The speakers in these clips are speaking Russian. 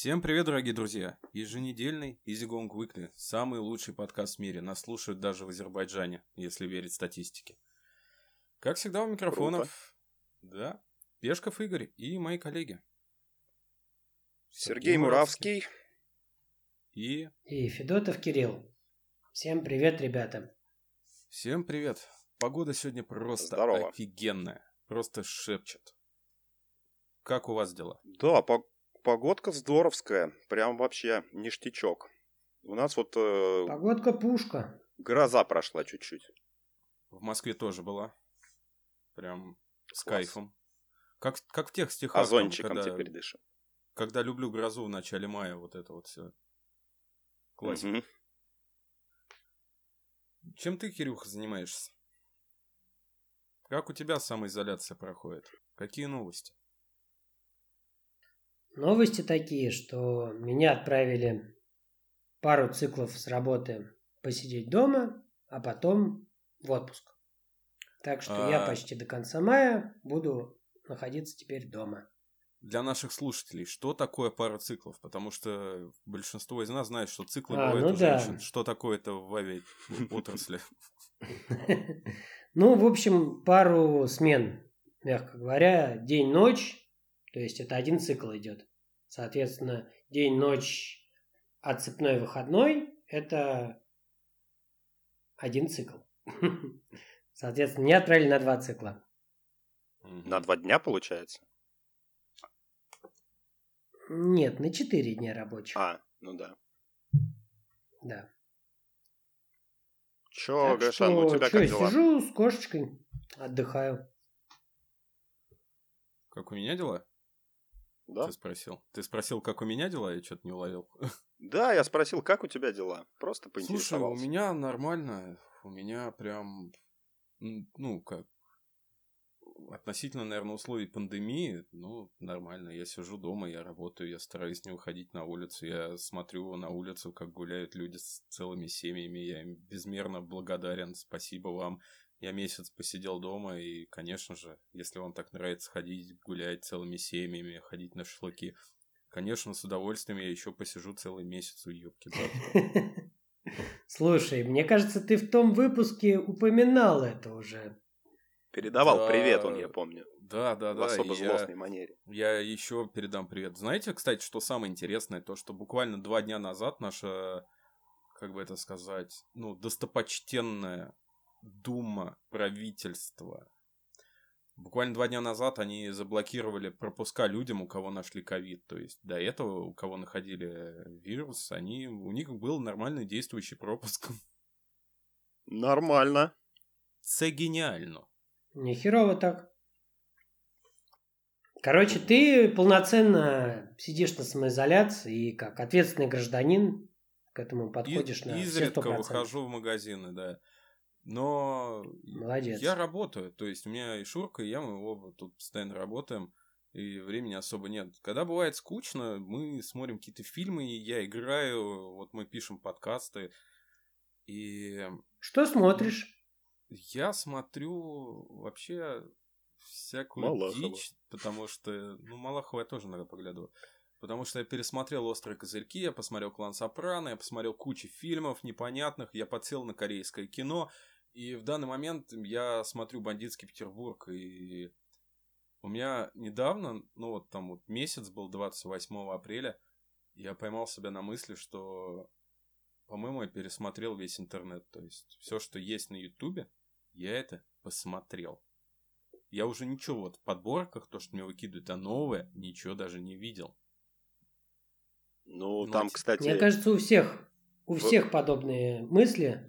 Всем привет, дорогие друзья! Еженедельный EasyGong Weekly – самый лучший подкаст в мире. Нас слушают даже в Азербайджане, если верить статистике. Как всегда у микрофонов, Круто. да, Пешков Игорь и мои коллеги. Сергей, Сергей Муравский. И... И Федотов Кирилл. Всем привет, ребята. Всем привет. Погода сегодня просто Здорово. офигенная. Просто шепчет. Как у вас дела? Да, по Погодка здоровская, прям вообще ништячок. У нас вот... Э, Погодка пушка. Гроза прошла чуть-чуть. В Москве тоже была. Прям с Класс. кайфом. Как, как в тех стихах. Озончиком когда, теперь дышим. Когда люблю грозу в начале мая, вот это вот все. Классика. Угу. Чем ты, Кирюха, занимаешься? Как у тебя самоизоляция проходит? Какие новости? Новости такие, что меня отправили пару циклов с работы посидеть дома, а потом в отпуск. Так что а... я почти до конца мая буду находиться теперь дома. Для наших слушателей, что такое пара циклов? Потому что большинство из нас знает, что циклы а, бывают ну у да. женщин. Что такое это в авиа отрасли? Ну, в общем, пару смен, мягко говоря, день-ночь, то есть это один цикл идет. Соответственно, день-ночь, отцепной выходной – это один цикл. Соответственно, не отправили на два цикла. На два дня, получается? Нет, на четыре дня рабочих. А, ну да. Да. Чё, так Гашан, что, у тебя чё, как дела? сижу с кошечкой, отдыхаю. Как у меня дела? Да? Ты спросил. Ты спросил, как у меня дела, я что-то не уловил. Да, я спросил, как у тебя дела. Просто поинтересовался. Слушай, у меня нормально. У меня прям, ну, как, относительно, наверное, условий пандемии, ну, нормально. Я сижу дома, я работаю, я стараюсь не выходить на улицу. Я смотрю на улицу, как гуляют люди с целыми семьями. Я им безмерно благодарен. Спасибо вам. Я месяц посидел дома, и, конечно же, если вам так нравится ходить, гулять целыми семьями, ходить на шашлыки, конечно, с удовольствием я еще посижу целый месяц у юбки. Слушай, мне кажется, ты в том выпуске упоминал это уже. Передавал да, привет он, я помню. Да, да, да. В особо злостной манере. Я еще передам привет. Знаете, кстати, что самое интересное, то, что буквально два дня назад наша, как бы это сказать, ну, достопочтенная Дума, правительство. Буквально два дня назад они заблокировали пропуска людям, у кого нашли ковид. То есть до этого, у кого находили вирус, они, у них был нормальный действующий пропуск. Нормально. Це гениально. Нехерово так. Короче, ты полноценно сидишь на самоизоляции и как ответственный гражданин к этому подходишь и, на Изредка выхожу в магазины, да. Но Молодец. я работаю, то есть у меня и Шурка, и я, мы оба тут постоянно работаем, и времени особо нет. Когда бывает скучно, мы смотрим какие-то фильмы, я играю, вот мы пишем подкасты, и... Что смотришь? Я смотрю вообще всякую Малахова. дичь, потому что... Ну, Малахова я тоже иногда поглядываю. Потому что я пересмотрел «Острые козырьки», я посмотрел «Клан Сопрано», я посмотрел кучу фильмов непонятных, я подсел на корейское кино, и в данный момент я смотрю «Бандитский Петербург», и у меня недавно, ну вот там вот месяц был, 28 апреля, я поймал себя на мысли, что, по-моему, я пересмотрел весь интернет. То есть, все, что есть на Ютубе, я это посмотрел. Я уже ничего вот в подборках, то, что мне выкидывают, а новое, ничего даже не видел. Ну, ну там, кстати... Мне кажется, у всех, у всех подобные мысли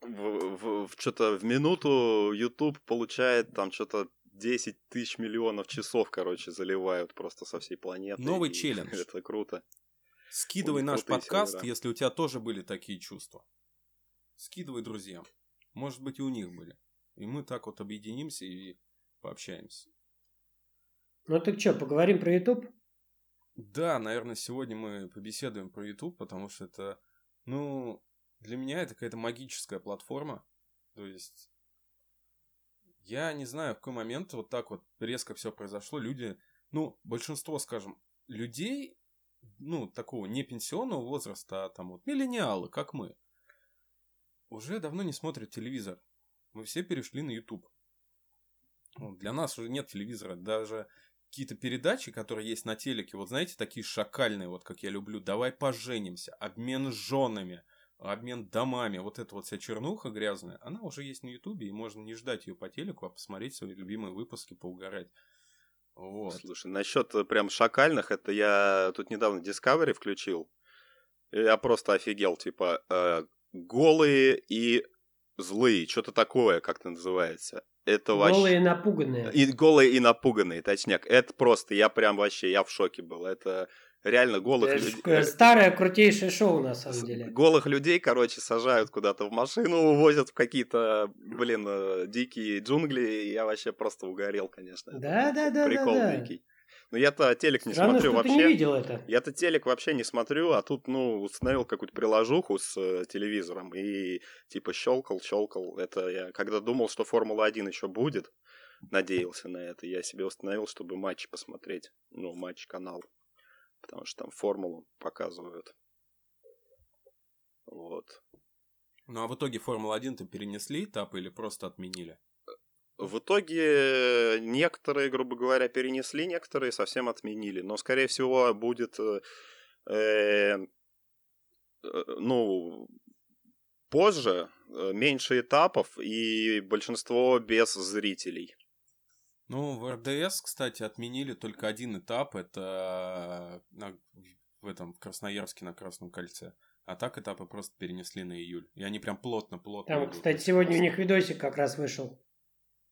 в, в, в что-то в минуту YouTube получает там что-то 10 тысяч миллионов часов, короче, заливают просто со всей планеты. Новый челлендж. Это круто. Скидывай наш подкаст, сервера. если у тебя тоже были такие чувства. Скидывай друзьям. Может быть, и у них были. И мы так вот объединимся и пообщаемся. Ну так что, поговорим про YouTube? Да, наверное, сегодня мы побеседуем про YouTube, потому что это, ну, для меня это какая-то магическая платформа. То есть я не знаю, в какой момент вот так вот резко все произошло. Люди, ну, большинство, скажем, людей ну, такого не пенсионного возраста, а там вот миллениалы, как мы, уже давно не смотрят телевизор. Мы все перешли на YouTube. Вот, для нас уже нет телевизора. Даже какие-то передачи, которые есть на телеке, вот знаете, такие шакальные, вот как я люблю, давай поженимся, обмен женами, обмен домами, вот эта вот вся чернуха грязная, она уже есть на Ютубе, и можно не ждать ее по телеку, а посмотреть свои любимые выпуски, поугарать. Вот. Слушай, насчет э, прям шакальных, это я тут недавно Discovery включил. Я просто офигел, типа, э, голые и злые, что-то такое, как это называется. Это Голые вообще... и напуганные. И голые и напуганные, точняк. Это просто, я прям вообще, я в шоке был. Это реально голых Это людей. Старое крутейшее шоу, на самом деле. Голых людей, короче, сажают куда-то в машину, увозят в какие-то, блин, э, дикие джунгли. Я вообще просто угорел, конечно. Да, да, да, Прикол да, да. дикий. Но я-то телек не Странно, смотрю что ты вообще. не видел это. Я-то телек вообще не смотрю, а тут, ну, установил какую-то приложуху с э, телевизором и типа щелкал, щелкал. Это я когда думал, что Формула-1 еще будет, надеялся на это, я себе установил, чтобы матч посмотреть. Ну, матч-канал. Потому что там формулу показывают. Вот. Ну а в итоге Формула-1-то перенесли этап или просто отменили? В итоге некоторые, грубо говоря, перенесли, некоторые совсем отменили. Но, скорее всего, будет, э, э, ну, позже, э, меньше этапов и большинство без зрителей. Ну, в РДС, кстати, отменили только один этап. Это на- в этом в Красноярске на Красном кольце. А так этапы просто перенесли на июль. И они прям плотно-плотно Там, идут. кстати, сегодня у них видосик как раз вышел.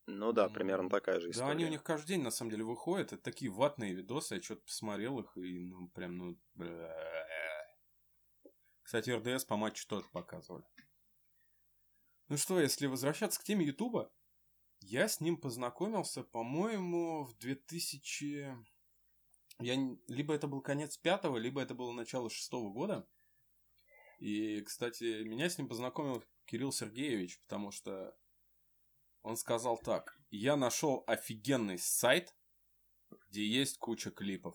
Ну да, примерно такая же история. Да, они у них каждый день на самом деле выходят. Это такие ватные видосы. Я что-то посмотрел их и ну прям ну. Кстати, РДС по матчу тоже показывали. Ну что, если возвращаться к теме Ютуба, я с ним познакомился, по-моему, в 2000... Я... Либо это был конец пятого, либо это было начало шестого года. И, кстати, меня с ним познакомил Кирилл Сергеевич, потому что он сказал так. Я нашел офигенный сайт, где есть куча клипов.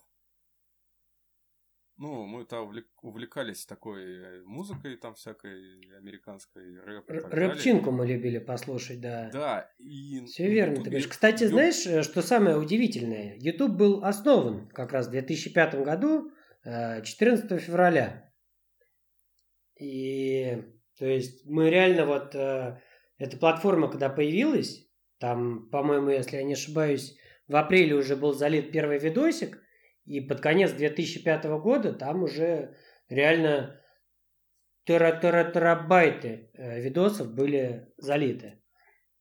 Ну, мы-то увлек- увлекались такой э, музыкой, там всякой американской рэп. Р-. Рыбчинку мы любили послушать, да. Да, и... Все верно, ты Ютубе- говоришь. Кстати, Ю- знаешь, э, что самое удивительное? YouTube был основан как раз в 2005 году, э, 14 февраля. И, то есть, мы реально вот, э, эта платформа, когда появилась, там, по-моему, если я не ошибаюсь, в апреле уже был залит первый видосик, и под конец 2005 года там уже реально тера-тера-терабайты э, видосов были залиты.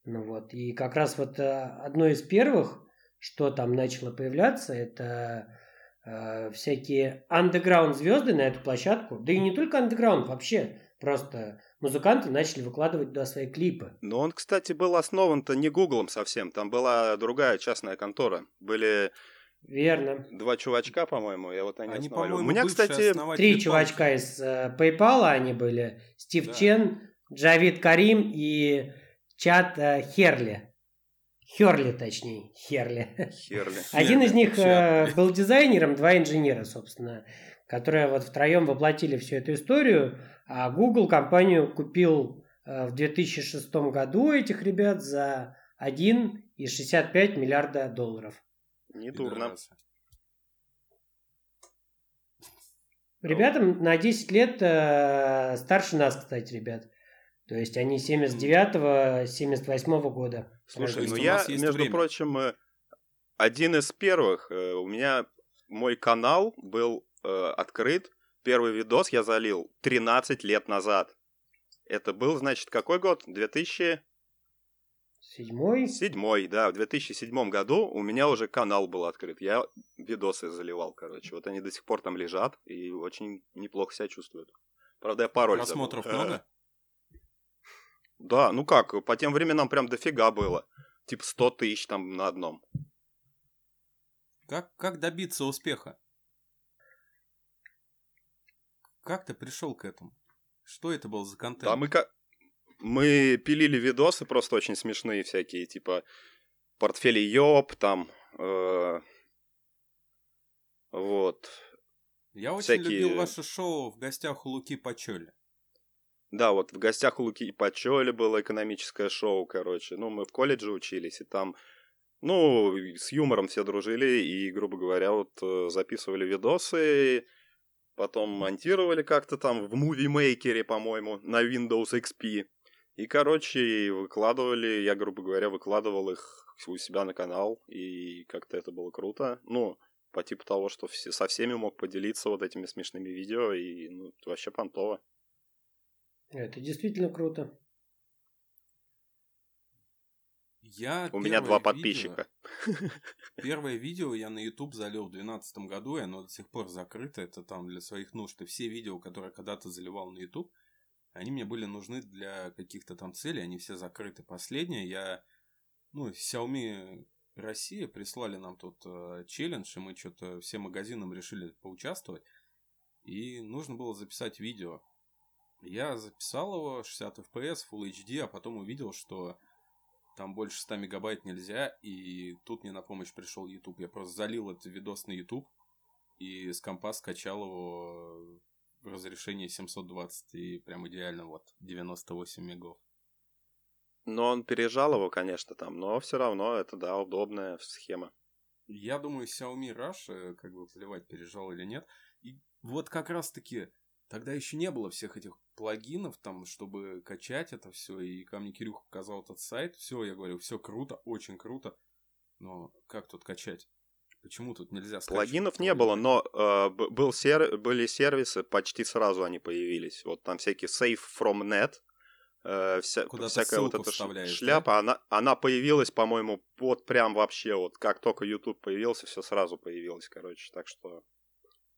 Ну вот, и как раз вот э, одно из первых, что там начало появляться, это э, всякие андеграунд звезды на эту площадку. Да и не только андеграунд, вообще просто музыканты начали выкладывать туда свои клипы. Но он, кстати, был основан-то не Гуглом совсем. Там была другая частная контора. Были Верно. два чувачка, по-моему, я вот они, Они, по-моему, У меня, кстати, Три Палки. чувачка из э, PayPal они были. Стив Да. Чен, Джавид Карим и Чат э, Херли. Херли, точнее. Херли. Херли. Один из них э, был дизайнером, два инженера, собственно, которые вот втроем воплотили всю эту историю, а Google компанию купил в 2006 году этих ребят за 1,65 миллиарда долларов. Не дурно. Ребятам на 10 лет э, старше нас, кстати, ребят. То есть они 79-го, 78-го года. Слушай, ну я, между время. прочим, э, один из первых. э, У меня мой канал был э, открыт. Первый видос я залил 13 лет назад. Это был, значит, какой год? 2007, Седьмой. да. В 2007 году у меня уже канал был открыт. Я видосы заливал, короче. Вот они до сих пор там лежат и очень неплохо себя чувствуют. Правда, я пароль забыл. Просмотров Э, много? Да, ну как, по тем временам прям дофига было. Типа 100 тысяч там на одном. Как, как добиться успеха? Как ты пришел к этому? Что это был за контент? Да, мы как... Мы пилили видосы просто очень смешные всякие, типа портфели Йоп, там... э, Вот. Я очень всякие- любил ваше шоу в гостях у Луки Пачоли. Да, вот в гостях у Луки Пачоли было экономическое шоу, короче. Ну, мы в колледже учились, и там, ну, с юмором все дружили, и, грубо говоря, вот э, записывали видосы, потом монтировали как-то там в Movie Maker е, по-моему, на Windows XP. И, короче, выкладывали, я, грубо говоря, выкладывал их у себя на канал, и как-то это было круто. Ну, по типу того, что все, со всеми мог поделиться вот этими смешными видео, и ну, вообще понтово. Это действительно круто. Я У меня два видео- подписчика. Первое видео я на YouTube залил в 2012 году, и оно до сих пор закрыто, это там для своих нужд. И все видео, которые я когда-то заливал на YouTube, они мне были нужны для каких-то там целей, они все закрыты. Последнее я, ну, Xiaomi Россия прислали нам тут э, челлендж, и мы что-то всем магазинам решили поучаствовать. И нужно было записать видео. Я записал его 60 FPS, Full HD, а потом увидел, что там больше 100 мегабайт нельзя, и тут мне на помощь пришел YouTube. Я просто залил этот видос на YouTube, и с компа скачал его в разрешении 720, и прям идеально, вот, 98 мегов. Но он пережал его, конечно, там, но все равно это, да, удобная схема. Я думаю, Xiaomi Rush, э, как бы плевать, пережал или нет. И вот как раз-таки тогда еще не было всех этих плагинов, там, чтобы качать это все. И ко мне Кирюха показал этот сайт. Все, я говорю, все круто, очень круто. Но как тут качать? Почему тут нельзя скачивать? Плагинов не было, но э, был сер... были сервисы, почти сразу они появились. Вот там всякие Safe from Net, э, вся... Куда всякая вот эта ш- вставляешь, да? шляпа, она, она появилась, по-моему, вот прям вообще вот, как только YouTube появился, все сразу появилось, короче. Так что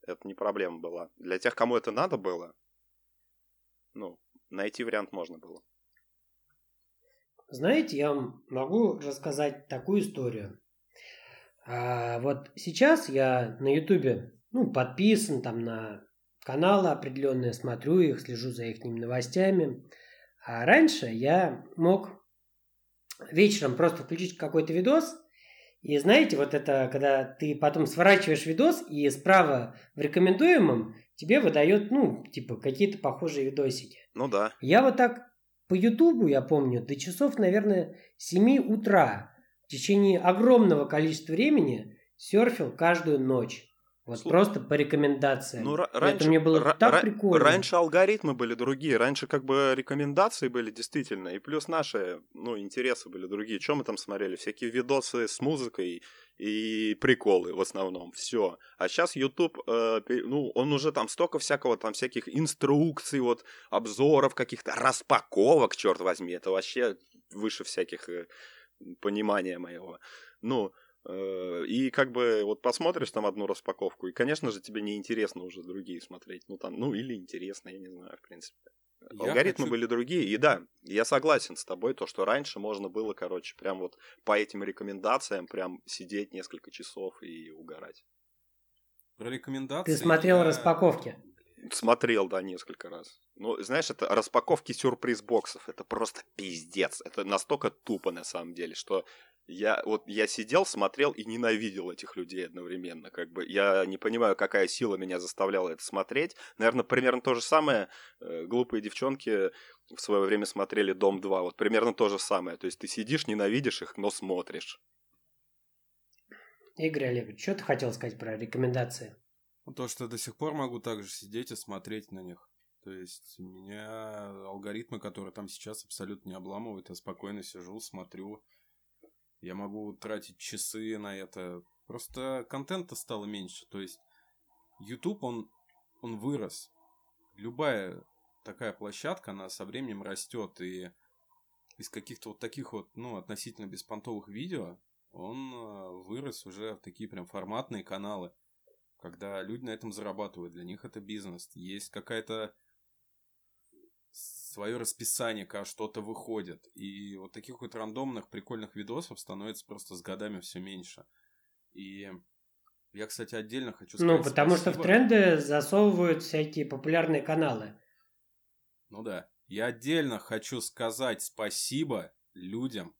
это не проблема была. Для тех, кому это надо было, ну, найти вариант можно было. Знаете, я вам могу рассказать такую историю. А, вот сейчас я на Ютубе ну, подписан там на каналы определенные, смотрю их, слежу за их новостями. А раньше я мог вечером просто включить какой-то видос, и знаете, вот это, когда ты потом сворачиваешь видос, и справа в рекомендуемом тебе выдает, ну, типа, какие-то похожие видосики. Ну да. Я вот так по Ютубу, я помню, до часов, наверное, 7 утра в течение огромного количества времени серфил каждую ночь. Вот Слу- просто по рекомендациям. Ну, ра- Это раньше, мне было так прикольно. Раньше алгоритмы были другие, раньше как бы рекомендации были действительно, и плюс наши, ну, интересы были другие. Чем мы там смотрели? Всякие видосы с музыкой и приколы в основном, все. А сейчас YouTube, э, ну, он уже там столько всякого, там всяких инструкций, вот, обзоров каких-то, распаковок, черт возьми, это вообще выше всяких э, понимания моего. Ну, Э, И как бы вот посмотришь там одну распаковку, и, конечно же, тебе не интересно уже другие смотреть. Ну, там, ну, или интересно, я не знаю, в принципе. Я Алгоритмы хочу- были другие. И да, я согласен с тобой, то, что раньше можно было, короче, прям вот по этим рекомендациям прям сидеть несколько часов и угорать. Про рекомендации... Ты смотрел я- распаковки? Смотрел, да, несколько раз. Ну, знаешь, это распаковки сюрприз-боксов. Это просто пиздец. Это настолько тупо, на самом деле, что я вот я сидел, смотрел и ненавидел этих людей одновременно. Как бы я не понимаю, какая сила меня заставляла это смотреть. Наверное, примерно то же самое. э, глупые девчонки в свое время смотрели Дом 2. Вот примерно то же самое. То есть ты сидишь, ненавидишь их, но смотришь. Игорь Олегович, что ты хотел сказать про рекомендации? То, что до сих пор могу также сидеть и смотреть на них. То есть меня алгоритмы, которые там сейчас абсолютно не обламывают, я спокойно сижу, смотрю. Я могу тратить часы на это. Просто контента стало меньше. То есть YouTube, он, он вырос. Любая такая площадка, она со временем растет. И из каких-то вот таких вот, ну, относительно беспонтовых видео, он э, вырос уже в такие прям форматные каналы когда люди на этом зарабатывают, для них это бизнес. Есть какая-то свое расписание, когда что-то выходит. И вот таких вот рандомных прикольных видосов становится просто с годами все меньше. И я, кстати, отдельно хочу сказать Ну, потому что в спасибо. тренды засовывают всякие популярные каналы. Ну да. Я отдельно хочу сказать спасибо людям,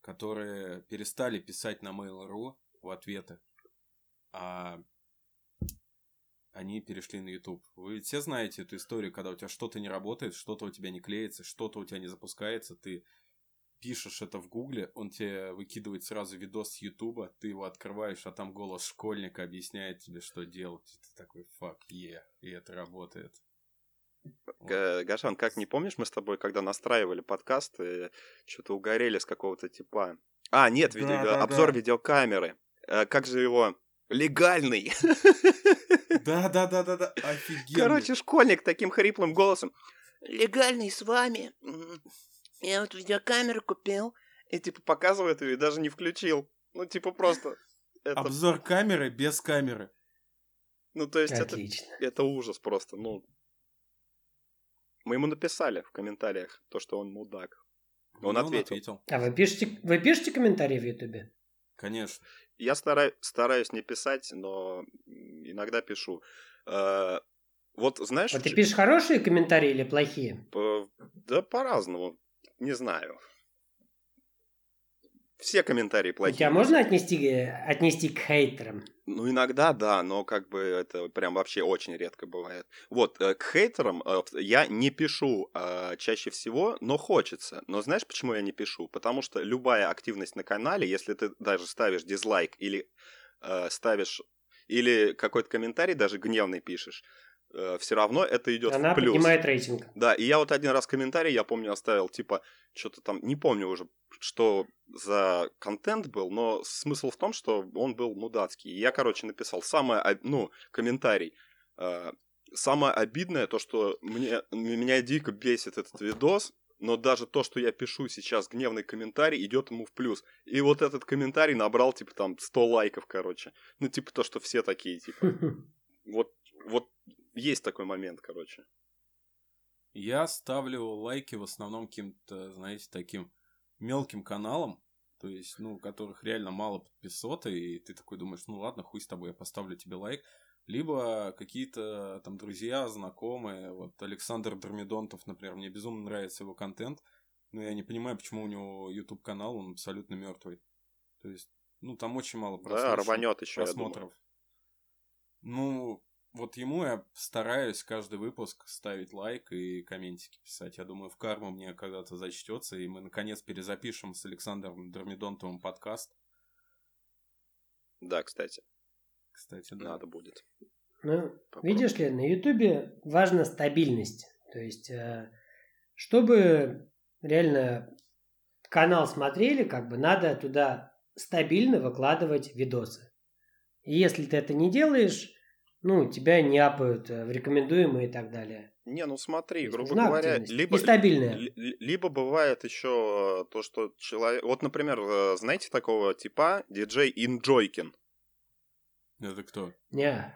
которые перестали писать на Mail.ru в ответы, а они перешли на YouTube. Вы все знаете эту историю, когда у тебя что-то не работает, что-то у тебя не клеится, что-то у тебя не запускается, ты пишешь это в Гугле, он тебе выкидывает сразу видос с Ютуба, ты его открываешь, а там голос школьника объясняет тебе, что делать. И ты такой, фак, е, yeah, и это работает. Вот. Гашан, как не помнишь, мы с тобой, когда настраивали подкаст, что-то угорели с какого-то типа... А, нет, да, видео, да, обзор да. видеокамеры. Э, как же его? Легальный. Да, да, да, да, да, офигенно. Короче, школьник таким хриплым голосом. Легальный с вами. Я вот видеокамеру купил. И типа показывает ее и даже не включил. Ну, типа просто... Это... Обзор камеры без камеры. Ну, то есть это, это ужас просто. Ну, мы ему написали в комментариях то, что он мудак. Он, ну, ответил. он ответил. А вы пишете, вы пишете комментарии в Ютубе? Конечно. Я стараюсь, стараюсь не писать, но иногда пишу. Э, вот знаешь... А ты пишешь хорошие комментарии или плохие? Да по-разному. Не знаю. Все комментарии плохие. Тебя можно отнести, отнести к хейтерам? Ну, иногда да, но как бы это прям вообще очень редко бывает. Вот, э, к хейтерам э, я не пишу э, чаще всего, но хочется. Но знаешь, почему я не пишу? Потому что любая активность на канале, если ты даже ставишь дизлайк или ставишь или какой-то комментарий даже гневный пишешь, э, все равно это идет Она в плюс. поднимает рейтинг. Да, и я вот один раз комментарий, я помню, оставил, типа, что-то там, не помню уже, что за контент был, но смысл в том, что он был мудацкий. И я, короче, написал самое, ну, комментарий. Э, самое обидное то, что мне, меня дико бесит этот видос, но даже то, что я пишу сейчас гневный комментарий, идет ему в плюс. И вот этот комментарий набрал, типа, там, 100 лайков, короче. Ну, типа, то, что все такие, типа. Вот, вот есть такой момент, короче. Я ставлю лайки в основном каким-то, знаете, таким мелким каналам, то есть, ну, которых реально мало подписоты, и ты такой думаешь, ну ладно, хуй с тобой, я поставлю тебе лайк. Либо какие-то там друзья, знакомые, вот Александр Дормидонтов, например, мне безумно нравится его контент, но я не понимаю, почему у него YouTube канал, он абсолютно мертвый. То есть, ну, там очень мало да, рванет еще, просмотров. Ну, вот ему я стараюсь каждый выпуск ставить лайк и комментики писать. Я думаю, в карму мне когда-то зачтется, и мы наконец перезапишем с Александром Дормидонтовым подкаст. Да, кстати. Кстати, да. Надо будет. Ну, Попробуй. видишь ли, на Ютубе важна стабильность. То есть, э, чтобы реально канал смотрели, как бы надо туда стабильно выкладывать видосы. И если ты это не делаешь, ну, тебя не апают э, в рекомендуемые и так далее. Не, ну смотри, грубо говоря, либо, либо бывает еще то, что человек... Вот, например, э, знаете такого типа диджей Инджойкин? Это кто? Не.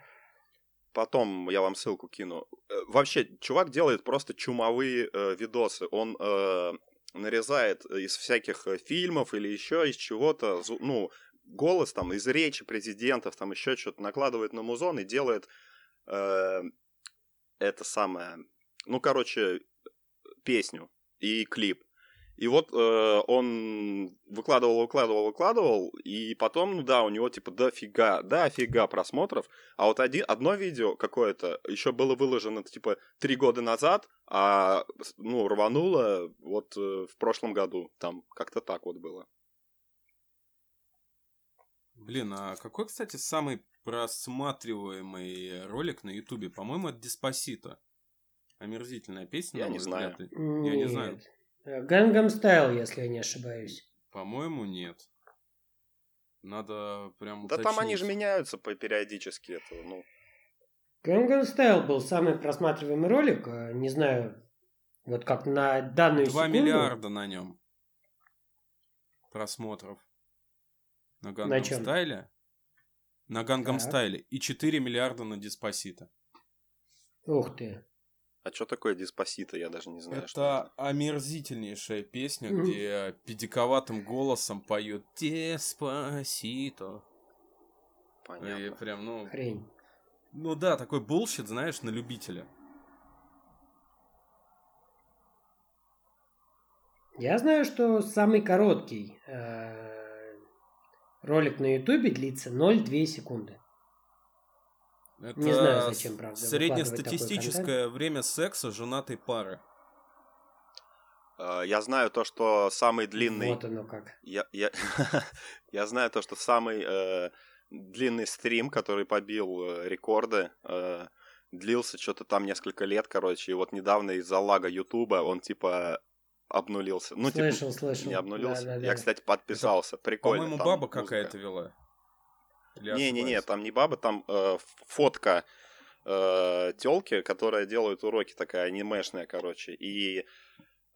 Потом я вам ссылку кину. Э, вообще, чувак делает просто чумовые э, видосы. Он э, нарезает из всяких фильмов или еще из чего-то, ну, голос там из речи президентов, там еще что-то накладывает на музон и делает э, это самое, ну, короче, песню и клип. И вот э, он выкладывал, выкладывал, выкладывал, и потом, ну да, у него типа дофига, дофига просмотров. А вот один, одно видео какое-то еще было выложено типа три года назад, а ну рвануло вот э, в прошлом году. Там как-то так вот было. Блин, а какой, кстати, самый просматриваемый ролик на Ютубе? По-моему, это Диспосито. Омерзительная песня. Я не знаю. Нет. Я не знаю. Гангам Стайл, если я не ошибаюсь. По-моему, нет. Надо прям Да там они же меняются по периодически. Это, ну. Gangnam Style был самый просматриваемый ролик. А, не знаю, вот как на данную 2 секунду. миллиарда на нем просмотров. На Гангам Стайле. На Гангам Стайле. И 4 миллиарда на Диспосито. Ух ты. А что такое Диспосито, я даже не знаю. Это что омерзительнейшая песня, где педиковатым голосом поют Диспосито. Понятно. И прям, ну... Хрень. Ну да, такой bullshit, знаешь, на любителя. Я знаю, что самый короткий э, Ролик на ютубе длится 0,2 секунды. Это Не знаю, зачем, правда, среднестатистическое время секса женатой пары. Э, Я знаю то, что самый длинный... Вот оно как. Я, я, я знаю то, что самый э, длинный стрим, который побил э, рекорды, э, длился что-то там несколько лет, короче, и вот недавно из-за лага Ютуба он типа обнулился. Ну, слышал, типа, слышал. не обнулился. Да, да, Я, да. кстати, подписался. Прикольно. По-моему, баба музыка. какая-то вела. Не-не-не, там не баба, там э, фотка э, телки, которая делает уроки, такая анимешная, короче. И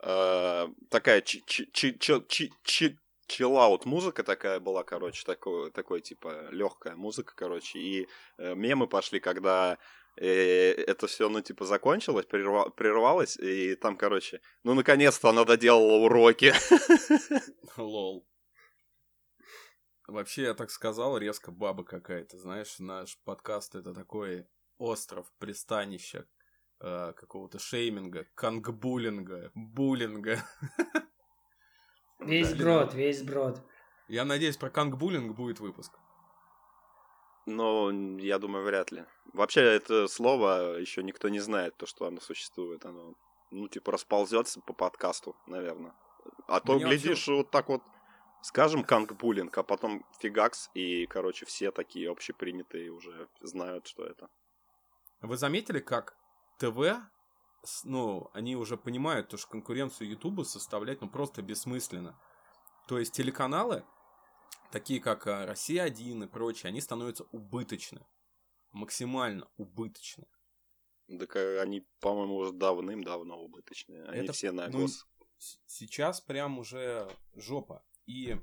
э, такая чи- чи- чи- чи- чи- чи- чиллаут музыка такая была, короче, такой, такой типа легкая музыка, короче. И э, мемы пошли, когда э, это все, ну, типа, закончилось, прерва- прервалось, и там, короче, ну, наконец-то она доделала уроки. Лол. Вообще, я так сказал, резко баба какая-то. Знаешь, наш подкаст это такой остров, пристанище э, какого-то шейминга, кангбуллинга, буллинга. Весь брод, весь брод. Я надеюсь, про кангбуллинг будет выпуск. Но я думаю, вряд ли. Вообще, это слово еще никто не знает, то, что оно существует. Оно, ну, типа, расползется по подкасту, наверное. А то, Мне глядишь, вот так вот скажем кангбуллинг, а потом фигакс, и, короче, все такие общепринятые уже знают, что это. Вы заметили, как ТВ, ну, они уже понимают, то, что конкуренцию Ютубу составлять, ну, просто бессмысленно. То есть телеканалы, такие как а, «Россия-1» и прочие, они становятся убыточны. Максимально убыточны. Так э, они, по-моему, уже давным-давно убыточные. Они Это, все на ну, гос... Сейчас прям уже жопа. И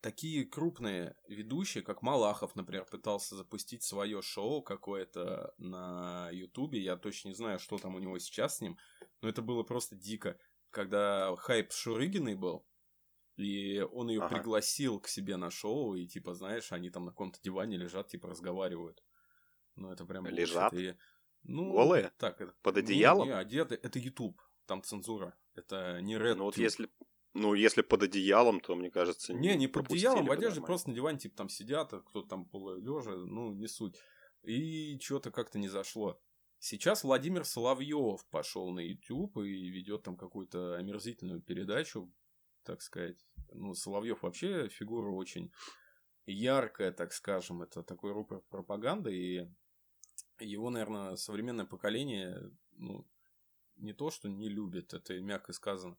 такие крупные ведущие, как Малахов, например, пытался запустить свое шоу какое-то на Ютубе. Я точно не знаю, что там у него сейчас с ним. Но это было просто дико. Когда хайп Шурыгиной был, и он ее Ага. пригласил к себе на шоу, и типа, знаешь, они там на каком-то диване лежат, типа, разговаривают. Ну, это прям... Лежат? И, ну, Голые? Так, это... Под не- одеялом? Не, одеты. Это YouTube. Там цензура. Это не Red Ну, вот если... Ну, если под одеялом, то, мне кажется... Не, не под пропустили одеялом, в одежде, просто на диване, типа, там сидят, а кто-то там полулежа, ну, не суть. И что-то как-то не зашло. Сейчас Владимир Соловьев пошел на YouTube и ведет там какую-то омерзительную передачу, так сказать. Ну, Соловьев вообще фигура очень яркая, так скажем. Это такой рупор пропаганды, и его, наверное, современное поколение, ну, не то, что не любит, это мягко сказано.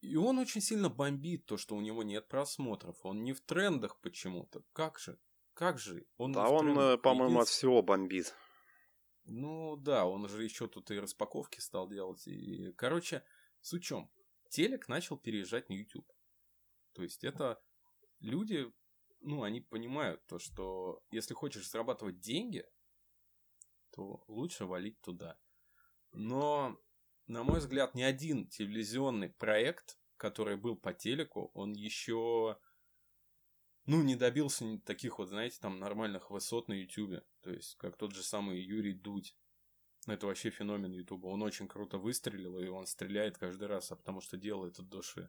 И он очень сильно бомбит то, что у него нет просмотров. Он не в трендах почему-то. Как же? Как же? Он Да он, трендах. э, по-моему, от всего бомбит. Ну да, он же еще тут и распаковки стал делать. И, короче, с учем. Телек начал переезжать на YouTube. То есть это люди, ну, они понимают то, что если хочешь зарабатывать деньги, то лучше валить туда. Но, на мой взгляд, ни один телевизионный проект, который был по телеку, он еще, ну, не добился таких вот, знаете, там нормальных высот на Ютубе. То есть, как тот же самый Юрий Дудь. Ну, Это вообще феномен Ютуба. Он очень круто выстрелил, и он стреляет каждый раз, а потому что делает от души.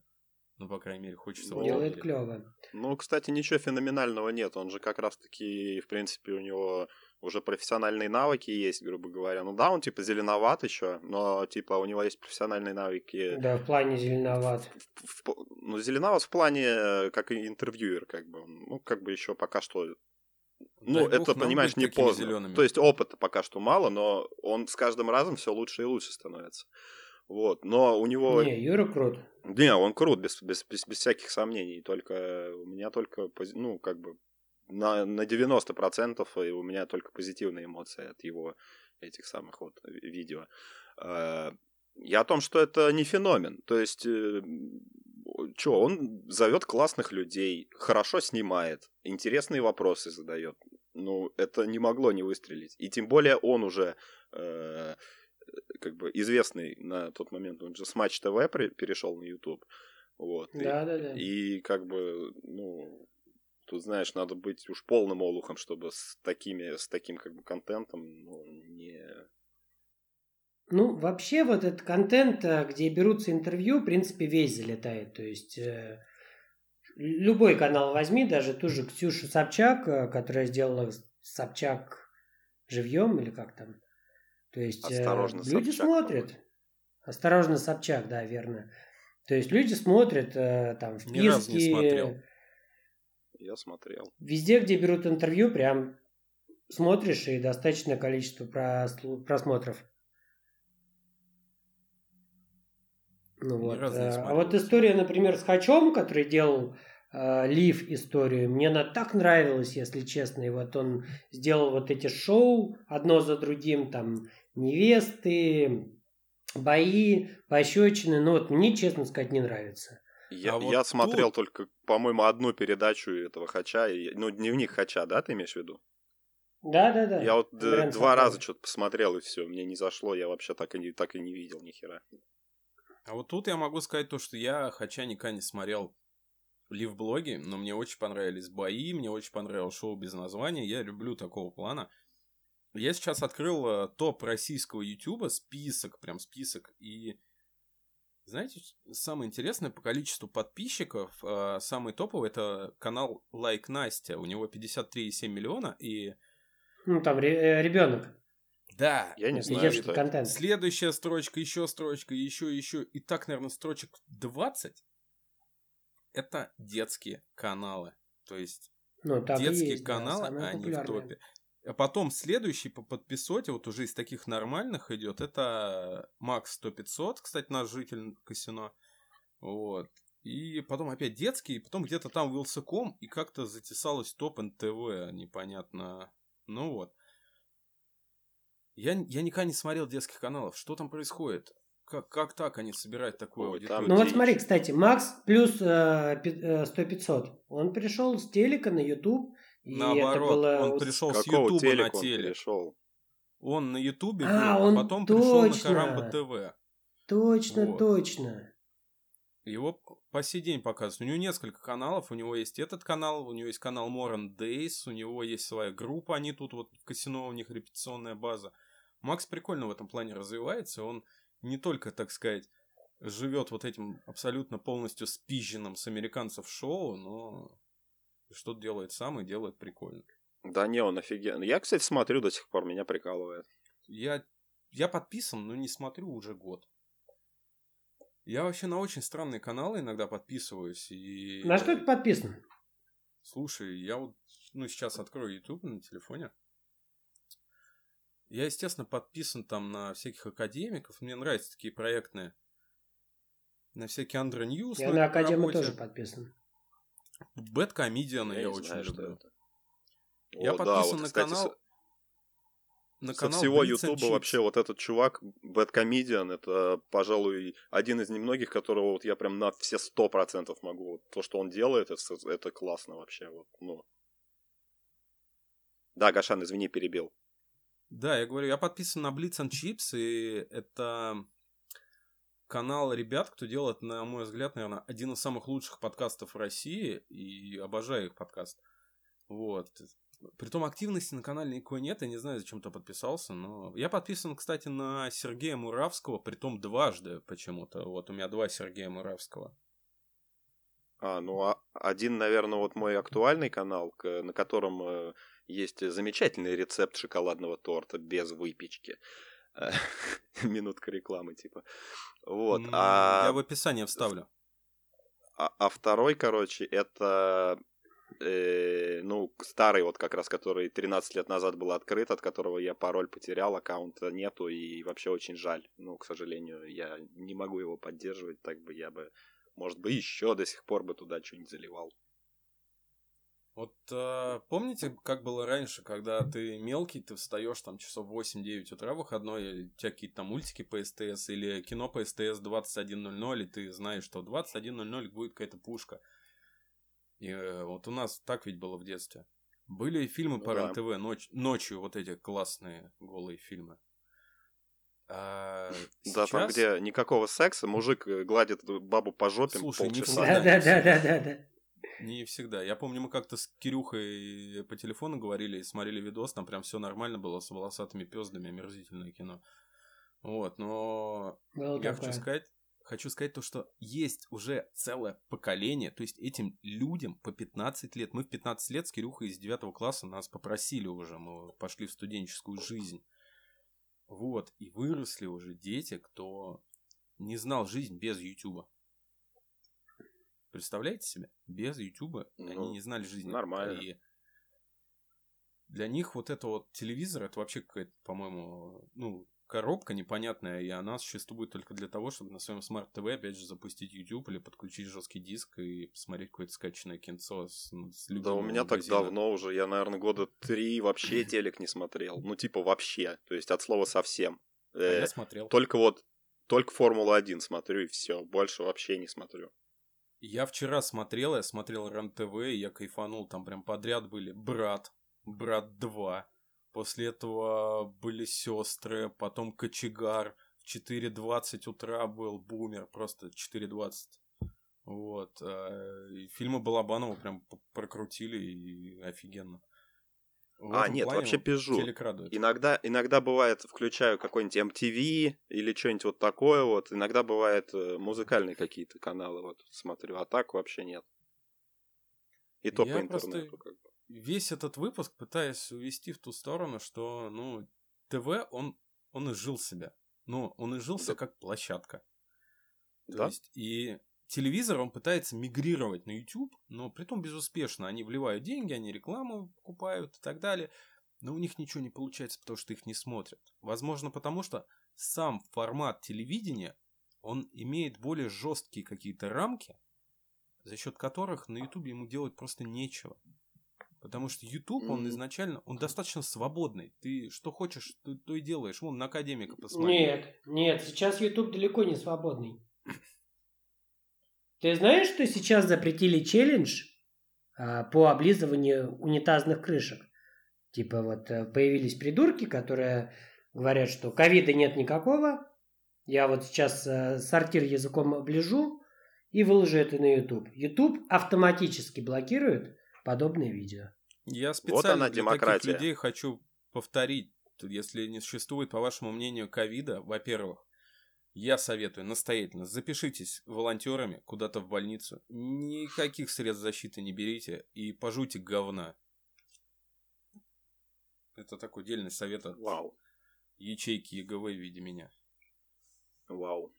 Ну, по крайней мере, хочется в это Делает клево. Ну, кстати, ничего феноменального нет. Он же как раз-таки, в принципе, у него уже профессиональные навыки есть, грубо говоря. Ну да, он типа зеленоват еще, но типа у него есть профессиональные навыки. Да, в плане зеленоват. В- в- ну, зеленоват в плане э, как и интервьюер, как бы. Ну, как бы еще пока что ну, Дай бог это, нам понимаешь, не поздно. зелёными. То есть опыта пока что мало, но он с каждым разом все лучше и лучше становится. Вот. Но у него... Не, Юра крут. Не, он крут, без, без, без, без всяких сомнений. Только у меня только, ну, как бы, на, на 90% и у меня только позитивные эмоции от его этих самых вот ви- видео. Э, Я о том, что это не феномен. То есть, что, он зовет классных людей, хорошо снимает, интересные вопросы задает. Ну, это не могло не выстрелить. И тем более он уже э, как бы известный на тот момент, он же с Матч ТВ перешел на YouTube. Вот. И- Да, да, да. и как бы, ну, тут, знаешь, надо быть уж полным олухом, чтобы с такими, с таким как бы контентом, ну, не... Ну, вообще вот этот контент, э, где берутся интервью, в принципе, весь залетает. То есть э, любой канал возьми, даже ту же Ксюшу Собчак, э, которая сделала Собчак живьем или как там. То есть Осторожно, люди Собчак, смотрят. по-моему. Осторожно, Собчак, да, верно. То есть люди смотрят там вписки. Ни разу не смотрел. Я смотрел. Везде, где берут интервью, прям смотришь и достаточное количество прослу- просмотров. Ну Ни вот. разу не э, А смотрел. вот история, например, с Хачом, который делал э, Лив историю, мне она так нравилась, если честно. И вот он сделал вот эти шоу одно за другим, там невесты, бои, пощечины. Ну вот мне, честно сказать, не нравится. Я, А вот я смотрел тут- только, по-моему, одну передачу этого Хача. и- Ну, дневник Хача, да, ты имеешь в виду? Да-да-да. Я вот Вариант два такой. раза что-то посмотрел, и все, мне не зашло, я вообще так и не, так и не видел ни хера. А вот тут я могу сказать то, что я Хача никогда не смотрел лив-блоги, но мне очень понравились бои, мне очень понравилось шоу без названия, я люблю такого плана. Я сейчас открыл э, топ российского ютуба, список, прям список, и знаете, самое интересное по количеству подписчиков, э, самый топовый это канал Лайк Настя, у него 53,7 миллиона, и Ну там ребенок. Я да, не И знаю, это. контент. Следующая строчка, еще строчка, еще, еще. И так, наверное, строчек 20. Это детские каналы. То есть Ну, детские есть, да, каналы, самые они в топе. А потом следующий по подписоте, вот уже из таких нормальных идет, это Макс 100 500, кстати, наш житель Касино. Вот. И потом опять детский, и потом где-то там Вилсаком, и как-то затесалось топ НТВ, непонятно. Ну вот. Я, я никогда не смотрел детских каналов. Что там происходит? Как, как так они собирают такую Ой, аудиторию? там Ну вот смотри, кстати, Макс плюс э, пи- э, 100-500. Он пришел с телека на YouTube. И это Наоборот, было... он пришел с Какого Ютуба на телека он теле. перешел? Он на Ютубе А, был, он а потом пришел на точно. Карамба ТВ. Точно, Вот. точно. Его по сей день показывают. У него несколько каналов. У него есть этот канал, у него есть канал Moran Days, у него есть своя группа. Они тут вот в Касино, у них репетиционная база. Макс прикольно в этом плане развивается. Он не только, так сказать, живет вот этим абсолютно полностью спизженным с американцев шоу, но и что-то делает сам и делает прикольно. Да не, он офигенный. Я, кстати, смотрю до сих пор, меня прикалывает. Я, я подписан, но не смотрю уже год. Я вообще на очень странные каналы иногда подписываюсь. И... На что ты подписан? Слушай, я вот ну, сейчас открою YouTube на телефоне. Я, естественно, подписан там на всяких академиков. Мне нравятся такие проектные. На всякие Andro News. Я на Академу тоже подписан. Bad Comedian а я, не очень знаю, что люблю. это. Я О, да, подписан вот, на кстати, канал... Со, на со всего Ютуба вообще вот этот чувак, Bad Comedian, это, пожалуй, один из немногих, которого вот я прям на все сто процентов могу. Вот то, что он делает, это, это классно вообще. Вот, ну. Да, Гашан, извини, перебил. Да, я говорю, я подписан на Blitz and Chips, и это канал ребят, кто делает, на мой взгляд, наверное, один из самых лучших подкастов в России, и обожаю их подкаст. Вот. Притом активности на канале никакой нет, я не знаю, зачем ты подписался, но... Я подписан, кстати, на Сергея Муравского, притом дважды почему-то. Вот у меня два Сергея Муравского. А, ну, а один, наверное, вот мой актуальный канал, на котором э, есть замечательный рецепт шоколадного торта без выпечки. Минутка рекламы, типа. Вот. М, А, Я в описании вставлю. а, а второй, короче, это э, ну, старый вот как раз, который 13 лет назад был открыт, от которого я пароль потерял, аккаунта нету, и вообще очень жаль. Ну, к сожалению, я не могу его поддерживать, так бы я бы, может быть, еще до сих пор бы туда что-нибудь заливал. Вот э, помните, как было раньше, когда ты мелкий, ты встаешь там часов 8-9 утра выходной, у тебя какие-то там мультики по СТС или кино по СТС 21.00, и ты знаешь, что в 21.00 будет какая-то пушка. И э, вот у нас так ведь было в детстве. Были фильмы Ну по да. РЕН-ТВ ноч- ночью, вот эти классные голые фильмы. А Да, там, сейчас- где никакого секса, мужик э, гладит бабу по жопе Слушай, не полчаса. всегда. Да, да, да, да, да, да. Не всегда. Я помню, мы как-то с Кирюхой по телефону говорили и смотрели видос, там прям все нормально было с волосатыми пездами, омерзительное кино. Вот, но Было я такое. хочу сказать, хочу сказать то, что есть уже целое поколение, то есть этим людям по 15 лет, мы в 15 лет с Кирюхой из 9 класса нас попросили уже, мы пошли в студенческую жизнь. Вот, и выросли уже дети, кто не знал жизнь без Ютуба. Представляете себе? Без Ютуба ну, они не знали жизни. Нормально. И для них вот это вот телевизор, это вообще какая-то, по-моему, ну, коробка непонятная, и она существует только для того, чтобы на своем смарт-ТВ опять же запустить YouTube или подключить жесткий диск и посмотреть какое-то скачанное кинцо с, ну, с Да у меня магазина. так давно уже, я, наверное, года три вообще телек не смотрел. Ну, типа вообще, то есть от слова совсем. А э, я смотрел. Только вот, только Формулу-1 смотрю и все, больше вообще не смотрю. Я вчера смотрел, я смотрел РЕН-ТВ, и я кайфанул, там прям подряд были «Брат», «Брат 2», После этого были сестры, потом кочегар. В 4.20 утра был бумер, просто 4.20. Вот. А, и фильмы Балабанова прям прокрутили и офигенно. В а, нет, вообще пижу. Иногда, иногда бывает, включаю какой-нибудь MTV или что-нибудь вот такое вот. Иногда бывает э, музыкальные какие-то каналы вот смотрю, а так вообще нет. И то Я по интернету просто... как бы весь этот выпуск пытаюсь увести в ту сторону, что, ну, ТВ, он, он изжил себя. Ну, он изжился да. как площадка. То да? есть, и телевизор, он пытается мигрировать на YouTube, но при том безуспешно. Они вливают деньги, они рекламу покупают и так далее. Но у них ничего не получается, потому что их не смотрят. Возможно, потому что сам формат телевидения, он имеет более жесткие какие-то рамки, за счет которых на YouTube ему делать просто нечего. Потому что YouTube, он изначально, он достаточно свободный. Ты что хочешь, то, то и делаешь. Вон, на академика посмотри. Нет, нет, сейчас YouTube далеко не свободный. Ты знаешь, что сейчас запретили челлендж а, по облизыванию унитазных крышек? Типа вот э, появились придурки, которые говорят, что ковида нет никакого. Я вот сейчас а, сортир языком оближу и выложу это на YouTube. YouTube автоматически блокирует подобные видео. Я специально вот она, для демократия. таких людей хочу повторить, если не существует, по вашему мнению, ковида, во-первых, я советую настоятельно, запишитесь волонтерами куда-то в больницу, никаких средств защиты не берите и пожуйте говна. Это такой дельный совет от Вау. ячейки ЕГВ в виде меня. Вау.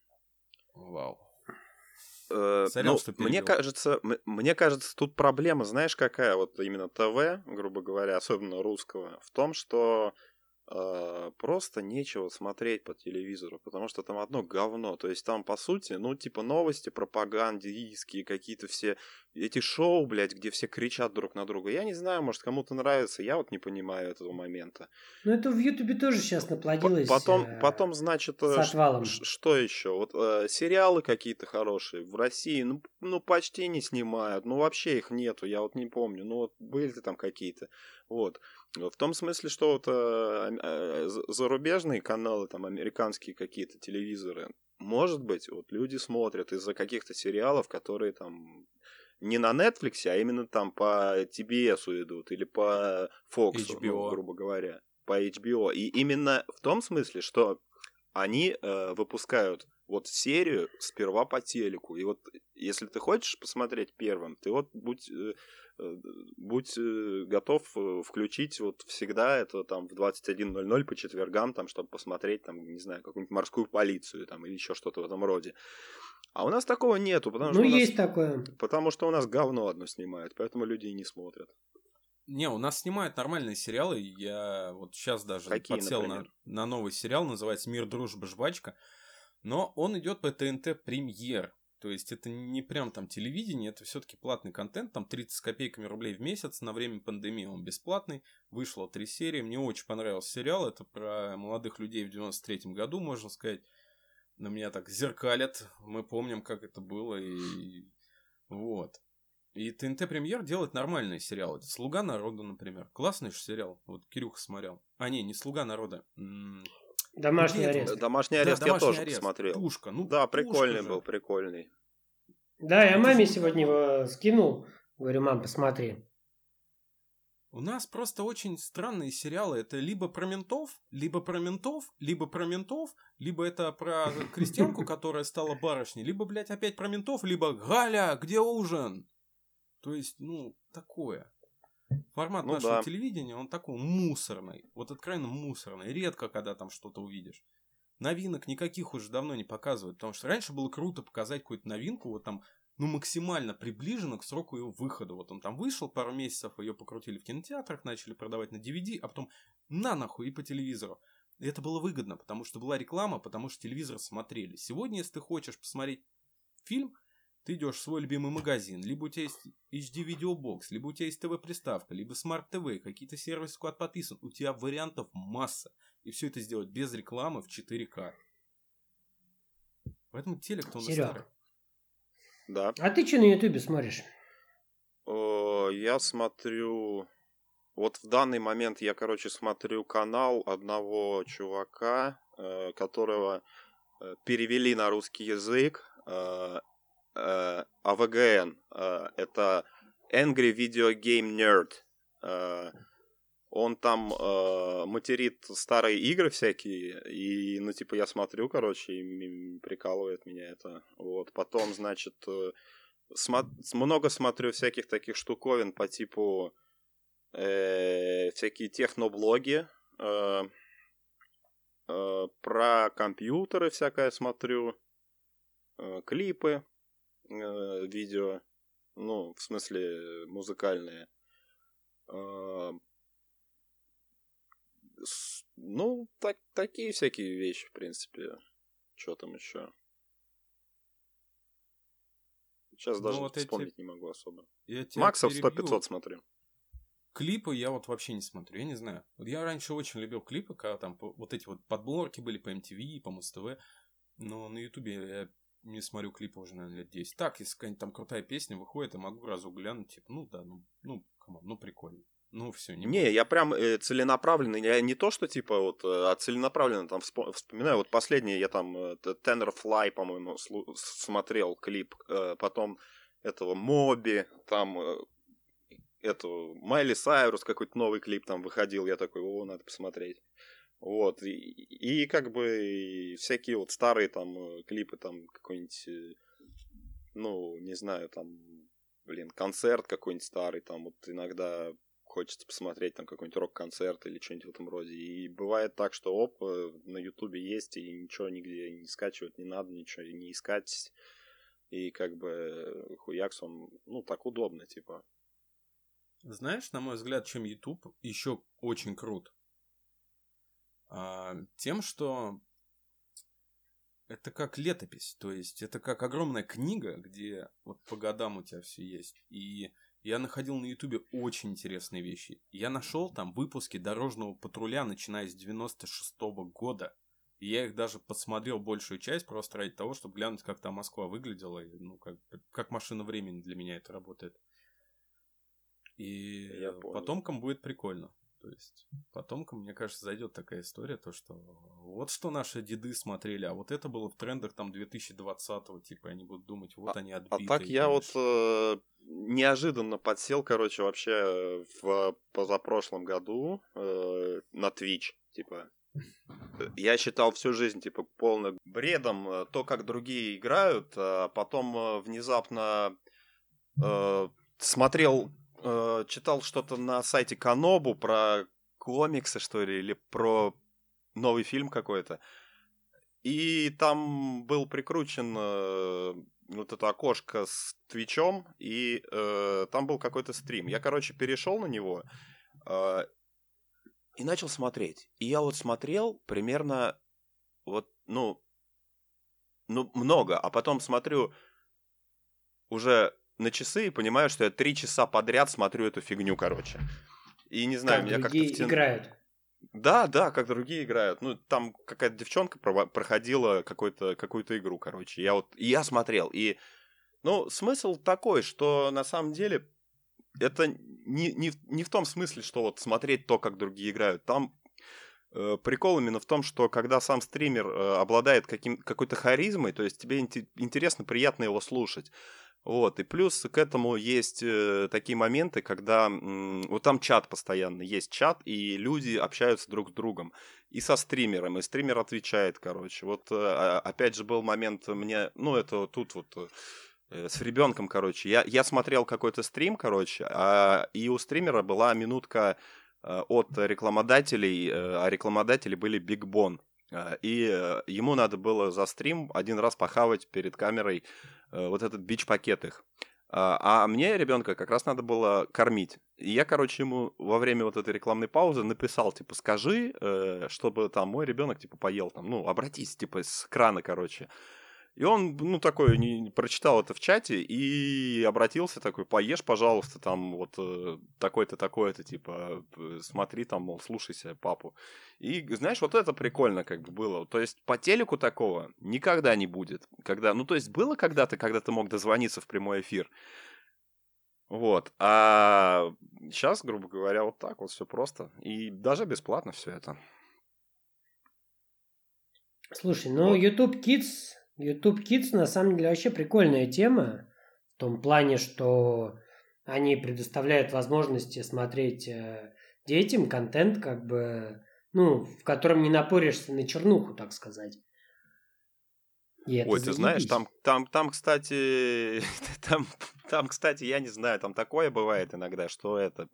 Вау. Э, Сорян, ну, что мне кажется, мне кажется, тут проблема, знаешь, какая? Вот именно ТВ, грубо говоря, особенно русского, в том, что просто нечего смотреть по телевизору, потому что там одно говно. То есть там, по сути, ну, типа новости пропагандистские, какие-то все эти шоу, блядь, где все кричат друг на друга. Я не знаю, может, кому-то нравится, я вот не понимаю этого момента. Ну, это в Ютубе тоже сейчас наплодилось. Потом, э, потом значит, э, что еще? Вот э, сериалы какие-то хорошие в России, ну, ну, почти не снимают, ну, вообще их нету, я вот не помню. Ну, вот были там какие-то. Вот. В том смысле, что вот э, э, зарубежные каналы, там, американские какие-то телевизоры, может быть, вот люди смотрят из-за каких-то сериалов, которые там не на Netflix, а именно там по TBS идут или по Fox. Ну, грубо говоря, по HBO. И именно в том смысле, что они э, выпускают вот серию сперва по телеку. И вот если ты хочешь посмотреть первым, ты вот будь, э, э будь э, готов э, включить вот всегда это там в 21.00 по четвергам, там, чтобы посмотреть, там, не знаю, какую-нибудь морскую полицию там, или еще что-то в этом роде. А у нас такого нету, потому ну, что. Ну, есть нас, такое. Потому что у нас говно одно снимают, поэтому люди и не смотрят. Не, у нас снимают нормальные сериалы. Я вот сейчас даже Какие, подсел на, на новый сериал, называется Мир, дружба, жвачка. Но он идет по ТНТ премьер. То есть это не прям там телевидение, это все-таки платный контент, там 30 с копейками рублей в месяц, на время пандемии он бесплатный, вышло три серии, мне очень понравился сериал, это про молодых людей в 93 году, можно сказать, на меня так зеркалят. Мы помним, как это было. И вот. И ТНТ Премьер делает нормальные сериалы. «Слуга народа», например. Классный же сериал. Вот Кирюха смотрел. А, не, не «Слуга народа». Домашний арест. Домашний арест да, я домашний тоже арест. посмотрел. Пушка. Ну, да, прикольный пушка был, же. прикольный. Да, я маме сегодня его скинул. Говорю, мам, посмотри. У нас просто очень странные сериалы. Это либо про ментов, либо про ментов, либо про ментов, либо это про крестьянку, которая стала барышней, либо, блядь, опять про ментов, либо «Галя, где ужин?» То есть, ну, такое. Формат Ну нашего да. телевидения, он такой мусорный. Вот откровенно мусорный. Редко, когда там что-то увидишь. Новинок никаких уже давно не показывают. Потому что раньше было круто показать какую-то новинку, вот там, ну, максимально приближенно к сроку ее выхода. Вот он там вышел пару месяцев, ее покрутили в кинотеатрах, начали продавать на DVD, а потом на нахуй и по телевизору. И это было выгодно, потому что была реклама, потому что телевизор смотрели. Сегодня, если ты хочешь посмотреть фильм, ты идешь в свой любимый магазин, либо у тебя есть HD-видеобокс, либо у тебя есть ТВ-приставка, либо TV, какие-то сервисы куда подписан. У тебя вариантов масса. И все это сделать без рекламы в 4К. Поэтому телек-то он и Серёг. старый. Да. А ты что на Ютубе смотришь? Я смотрю... Вот в данный момент я, короче, смотрю канал одного чувака, э, которого э, перевели на русский язык. э, АВГН. Это Angry Video Game Nerd. Э, Он там э, материт старые игры всякие, и, ну, типа, я смотрю, короче, и прикалывает меня это. Вот, потом, значит, э, смо- много смотрю всяких таких штуковин по типу э, всякие техноблоги, э, э, про компьютеры всякое смотрю, э, клипы, э, видео, ну, в смысле музыкальные. Э, ну, так, такие всякие вещи, в принципе. Что там еще? Сейчас Ну, даже вот эти вспомнить не могу особо. Я Максов перебью. 100-500 смотрю. Клипы я вот вообще не смотрю, я не знаю. Вот я раньше очень любил клипы, когда там вот эти вот подборки были по MTV, по Муз-ТВ. Но на Ютубе я не смотрю клипы уже, наверное, лет 10. Так, если какая-нибудь там крутая песня выходит, я могу разок глянуть, типа, ну да, ну, ну, come on, ну прикольно. Ну все, не Не, я прям э, целенаправленно, я не то, что типа вот, э, а целенаправленно там вспо- вспоминаю. Вот последний я там э, Т- Tenderfly, по-моему, слу- смотрел клип, э, потом этого Моби, там э, этого Майли Сайрус какой-то новый клип там выходил, я такой, о, надо посмотреть. Вот, и, и как бы и всякие вот старые там э, клипы, там какой-нибудь, ну, не знаю, там, блин, концерт какой-нибудь старый, там вот иногда хочется посмотреть там какой-нибудь рок-концерт или что-нибудь в этом роде. И бывает так, что оп, э, на Ютубе есть, и ничего нигде не скачивать не надо, ничего не искать. И как бы э, хуякс он, ну, так удобно, типа. Знаешь, на мой взгляд, чем YouTube еще очень крут? А, тем, что это как летопись, то есть это как огромная книга, где вот по годам у тебя все есть. И я находил на Ютубе очень интересные вещи. Я нашел там выпуски дорожного патруля, начиная с 96 года. И я их даже посмотрел большую часть просто ради того, чтобы глянуть, как там Москва выглядела, и, ну, как, как машина времени для меня это работает. И Я понял. потомкам будет прикольно. То есть потомкам, мне кажется, зайдет такая история, то что вот что наши деды смотрели, а вот это было в трендах там 2020-го, типа, они будут думать, вот они А отбитые. так я вот э, неожиданно подсел, короче, вообще э, в позапрошлом году э, на Twitch, типа. Э, Я считал всю жизнь, типа, полным бредом э, то, как другие играют, а потом внезапно э, смотрел, э, читал что-то на сайте Канобу про комиксы, что ли, или про новый фильм какой-то. И там был прикручен э, вот это окошко с Твичом, и э, там был какой-то стрим. Я, короче, перешел на него э, и начал смотреть. И я вот смотрел примерно вот, ну, ну, много, а потом смотрю уже на часы и понимаю, что я три часа подряд смотрю эту фигню, короче. И не знаю, Как меня как-то другие втян- играют. да, да, как другие играют. Ну, там какая-то девчонка проходила какую-то игру, короче. Я вот, и я смотрел. И, ну, смысл такой, что на самом деле это не, не, не в том смысле, что вот смотреть то, как другие играют. Там э, прикол именно в том, что когда сам стример э, обладает каким, какой-то харизмой, то есть тебе инте- интересно, приятно его слушать. Вот, и плюс к этому есть э, такие моменты, когда м, вот там чат постоянно, есть чат, и люди общаются друг с другом. И со стримером, и стример отвечает, короче. Вот э, опять же был момент мне, ну это тут вот э, с ребенком, короче. Я, я смотрел какой-то стрим, короче, а, и у стримера была минутка э, от рекламодателей, э, а рекламодатели были Big Bon. Э, и э, ему надо было за стрим один раз похавать перед камерой э, вот этот бич-пакет их. А, а мне ребенка как раз надо было кормить. И я, короче, ему во время вот этой рекламной паузы написал, типа, скажи, чтобы там мой ребенок, типа, поел там, ну, обратись, типа, с крана, короче. И он, ну, такой, не, прочитал это в чате и обратился такой, поешь, пожалуйста, там, вот, э, такой-то, такой-то, типа, смотри там, мол, слушайся папу. И, знаешь, вот это прикольно как бы было. То есть по телеку такого никогда не будет. Когда, ну, то есть было когда-то, когда ты мог дозвониться в прямой эфир, вот. А сейчас, грубо говоря, вот так вот все просто. И даже бесплатно все это. Слушай, ну вот. YouTube Kids YouTube Kids на самом деле вообще прикольная тема. В том плане, что они предоставляют возможности смотреть э, детям контент, как бы, ну, в котором не напоришься на чернуху, так сказать. И Ой, ты знаешь, там, там, там, кстати, там, там, кстати, я не знаю, там такое бывает иногда, что это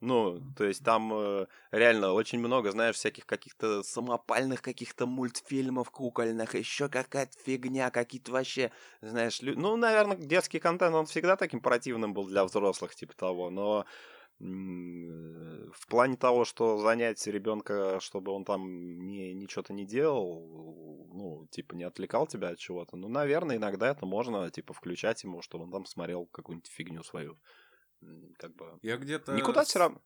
ну, то есть там э, реально очень много, знаешь, всяких каких-то самопальных каких-то мультфильмов кукольных, еще какая-то фигня, какие-то вообще, знаешь, лю... ну, наверное, детский контент, он всегда таким противным был для взрослых, типа того, но в плане того, что занять ребенка, чтобы он там не, ничего-то не делал, ну, типа, не отвлекал тебя от чего-то, ну, наверное, иногда это можно, типа, включать ему, чтобы он там смотрел какую-нибудь фигню свою как бы... Я где-то... Никуда все равно...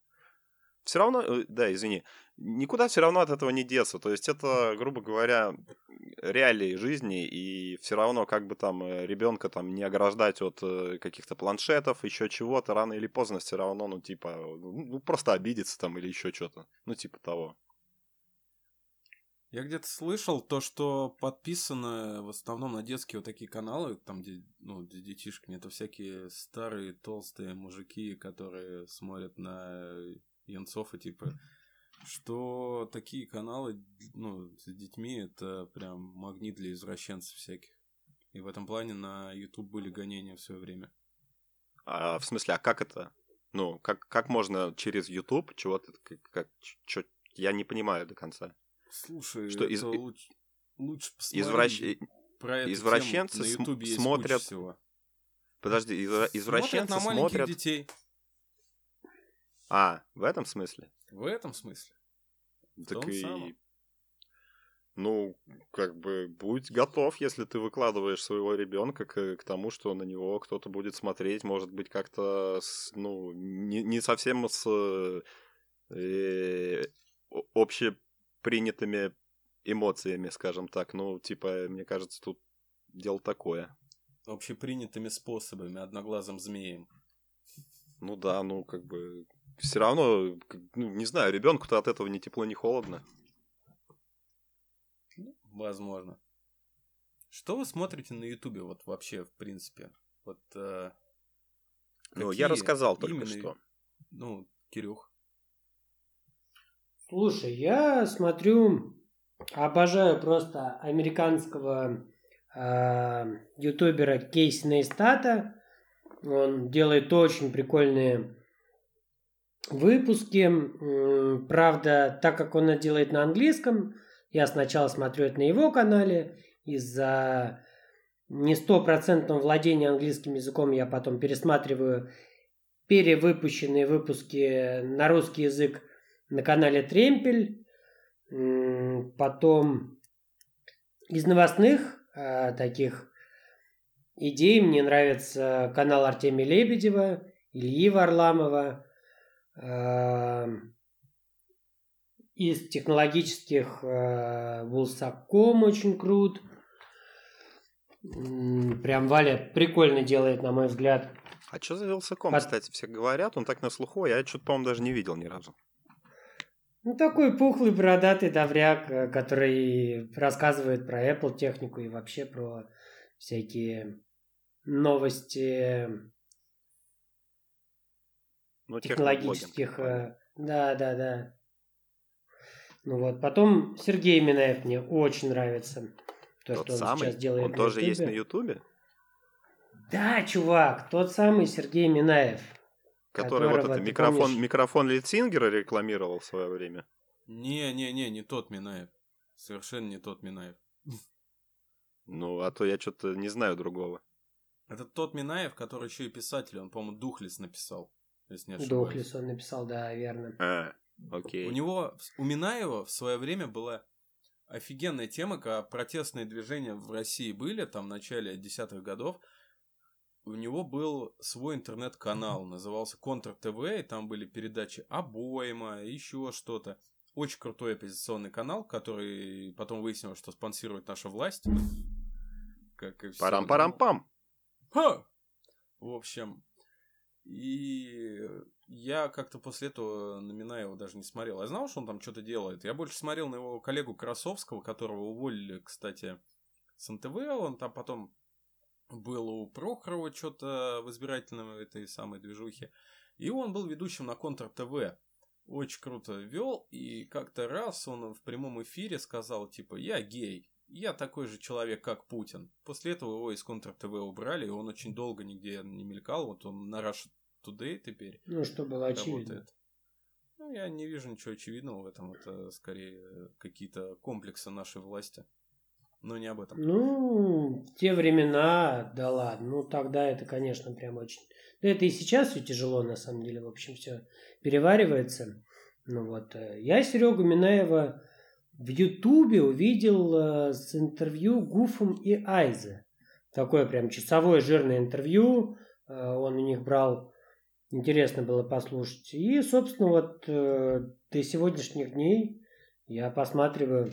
Все равно, э, да, извини, никуда все равно от этого не деться. То есть это, грубо говоря, реалии жизни, и все равно как бы там э, ребенка там не ограждать от э, каких-то планшетов, еще чего-то, рано или поздно все равно, ну, типа, ну, просто обидеться там или еще что-то. Ну, типа того. Я где-то слышал то, что подписаны в основном на детские вот такие каналы, там, где, ну, где детишками, это всякие старые толстые мужики, которые смотрят на янцов и типа, что такие каналы, ну, с детьми, это прям магнит для извращенцев всяких. И в этом плане на YouTube были гонения в свое время. А, в смысле, а как это? Ну, как, как можно через YouTube чего-то, как, как, чё, я не понимаю до конца. Слушай, что из... луч... лучше посмотреть Извращ... про эту извращенцы тему. на Ютубе см... смотрят... всего. Подожди, изв... извращенцы смотрят... на смотрят... детей. А, в этом смысле? В этом смысле. Так и... Самом. Ну, как бы, будь готов, если ты выкладываешь своего ребенка к, к тому, что на него кто-то будет смотреть, может быть, как-то, ну, не, не совсем с э, обще принятыми эмоциями, скажем так. Ну, типа, мне кажется, тут дело такое. Общепринятыми способами, одноглазым змеем. Ну да, ну как бы все равно, ну, не знаю, ребенку-то от этого ни тепло, ни холодно. Ну, возможно. Что вы смотрите на Ютубе вот вообще, в принципе? Вот. Э, ну, я рассказал только именно... что. Ну, Кирюх. Слушай, я смотрю, обожаю просто американского э, ютубера Кейси Нейстата. Он делает очень прикольные выпуски. Правда, так как он это делает на английском, я сначала смотрю это на его канале. Из-за не стопроцентного владения английским языком я потом пересматриваю перевыпущенные выпуски на русский язык на канале Тремпель. Потом из новостных э, таких идей мне нравится канал Артемия Лебедева, Ильи Варламова. Э, из технологических э, Вулсаком очень крут. Прям Валя прикольно делает, на мой взгляд. А что за Вилсаком, Под... кстати, все говорят? Он так на слуху, а я что-то, по-моему, даже не видел ни разу. Ну, такой пухлый, бородатый давряк, э, который рассказывает про Apple технику и вообще про всякие новости Ну, технологических. э, Да, да, да. Ну вот. Потом Сергей Минаев мне очень нравится. То, Тот что он самый? сейчас делает Он тоже есть на. Ютубе? Да, чувак, тот самый Сергей Минаев. Который вот это микрофон, помнишь? микрофон Литсингера рекламировал в свое время. Не-не-не, не тот Минаев. Совершенно не тот Минаев. Ну, а то я что-то не знаю другого. Это тот Минаев, который еще и писатель. Он, по-моему, Духлес написал. Если не ошибаюсь. Дохлис он написал, да, верно. А, окей. У него, у Минаева в свое время была офигенная тема, когда протестные движения в России были, там, в начале десятых годов. У него был свой интернет-канал, назывался Контр ТВ, и там были передачи обойма, еще что-то. Очень крутой оппозиционный канал, который потом выяснилось, что спонсирует наша власть. Как и всё. Парам-парам-пам. Ха! В общем, и я как-то после этого на Минаева даже не смотрел. Я знал, что он там что-то делает. Я больше смотрел на его коллегу Красовского, которого уволили, кстати, с НТВ. Он там потом был у Прохорова что-то в избирательном этой самой движухе. И он был ведущим на Контр ТВ. Очень круто вел. И как-то раз он в прямом эфире сказал, типа, я гей. Я такой же человек, как Путин. После этого его из Контр ТВ убрали, и он очень долго нигде не мелькал. Вот он на Russia Today теперь Ну, что было очевидно. работает. Ну, я не вижу ничего очевидного в этом. Это скорее какие-то комплексы нашей власти. Но не об этом. Ну, те времена, да ладно. Ну, тогда это, конечно, прям очень... Да это и сейчас все тяжело, на самом деле. В общем, все переваривается. Ну вот, э, я Серегу Минаева в Ютубе увидел э, с интервью Гуфом и Айзе. Такое прям часовое жирное интервью. Э, Он у них брал. Интересно было послушать. И, собственно, вот до сегодняшних дней я посматриваю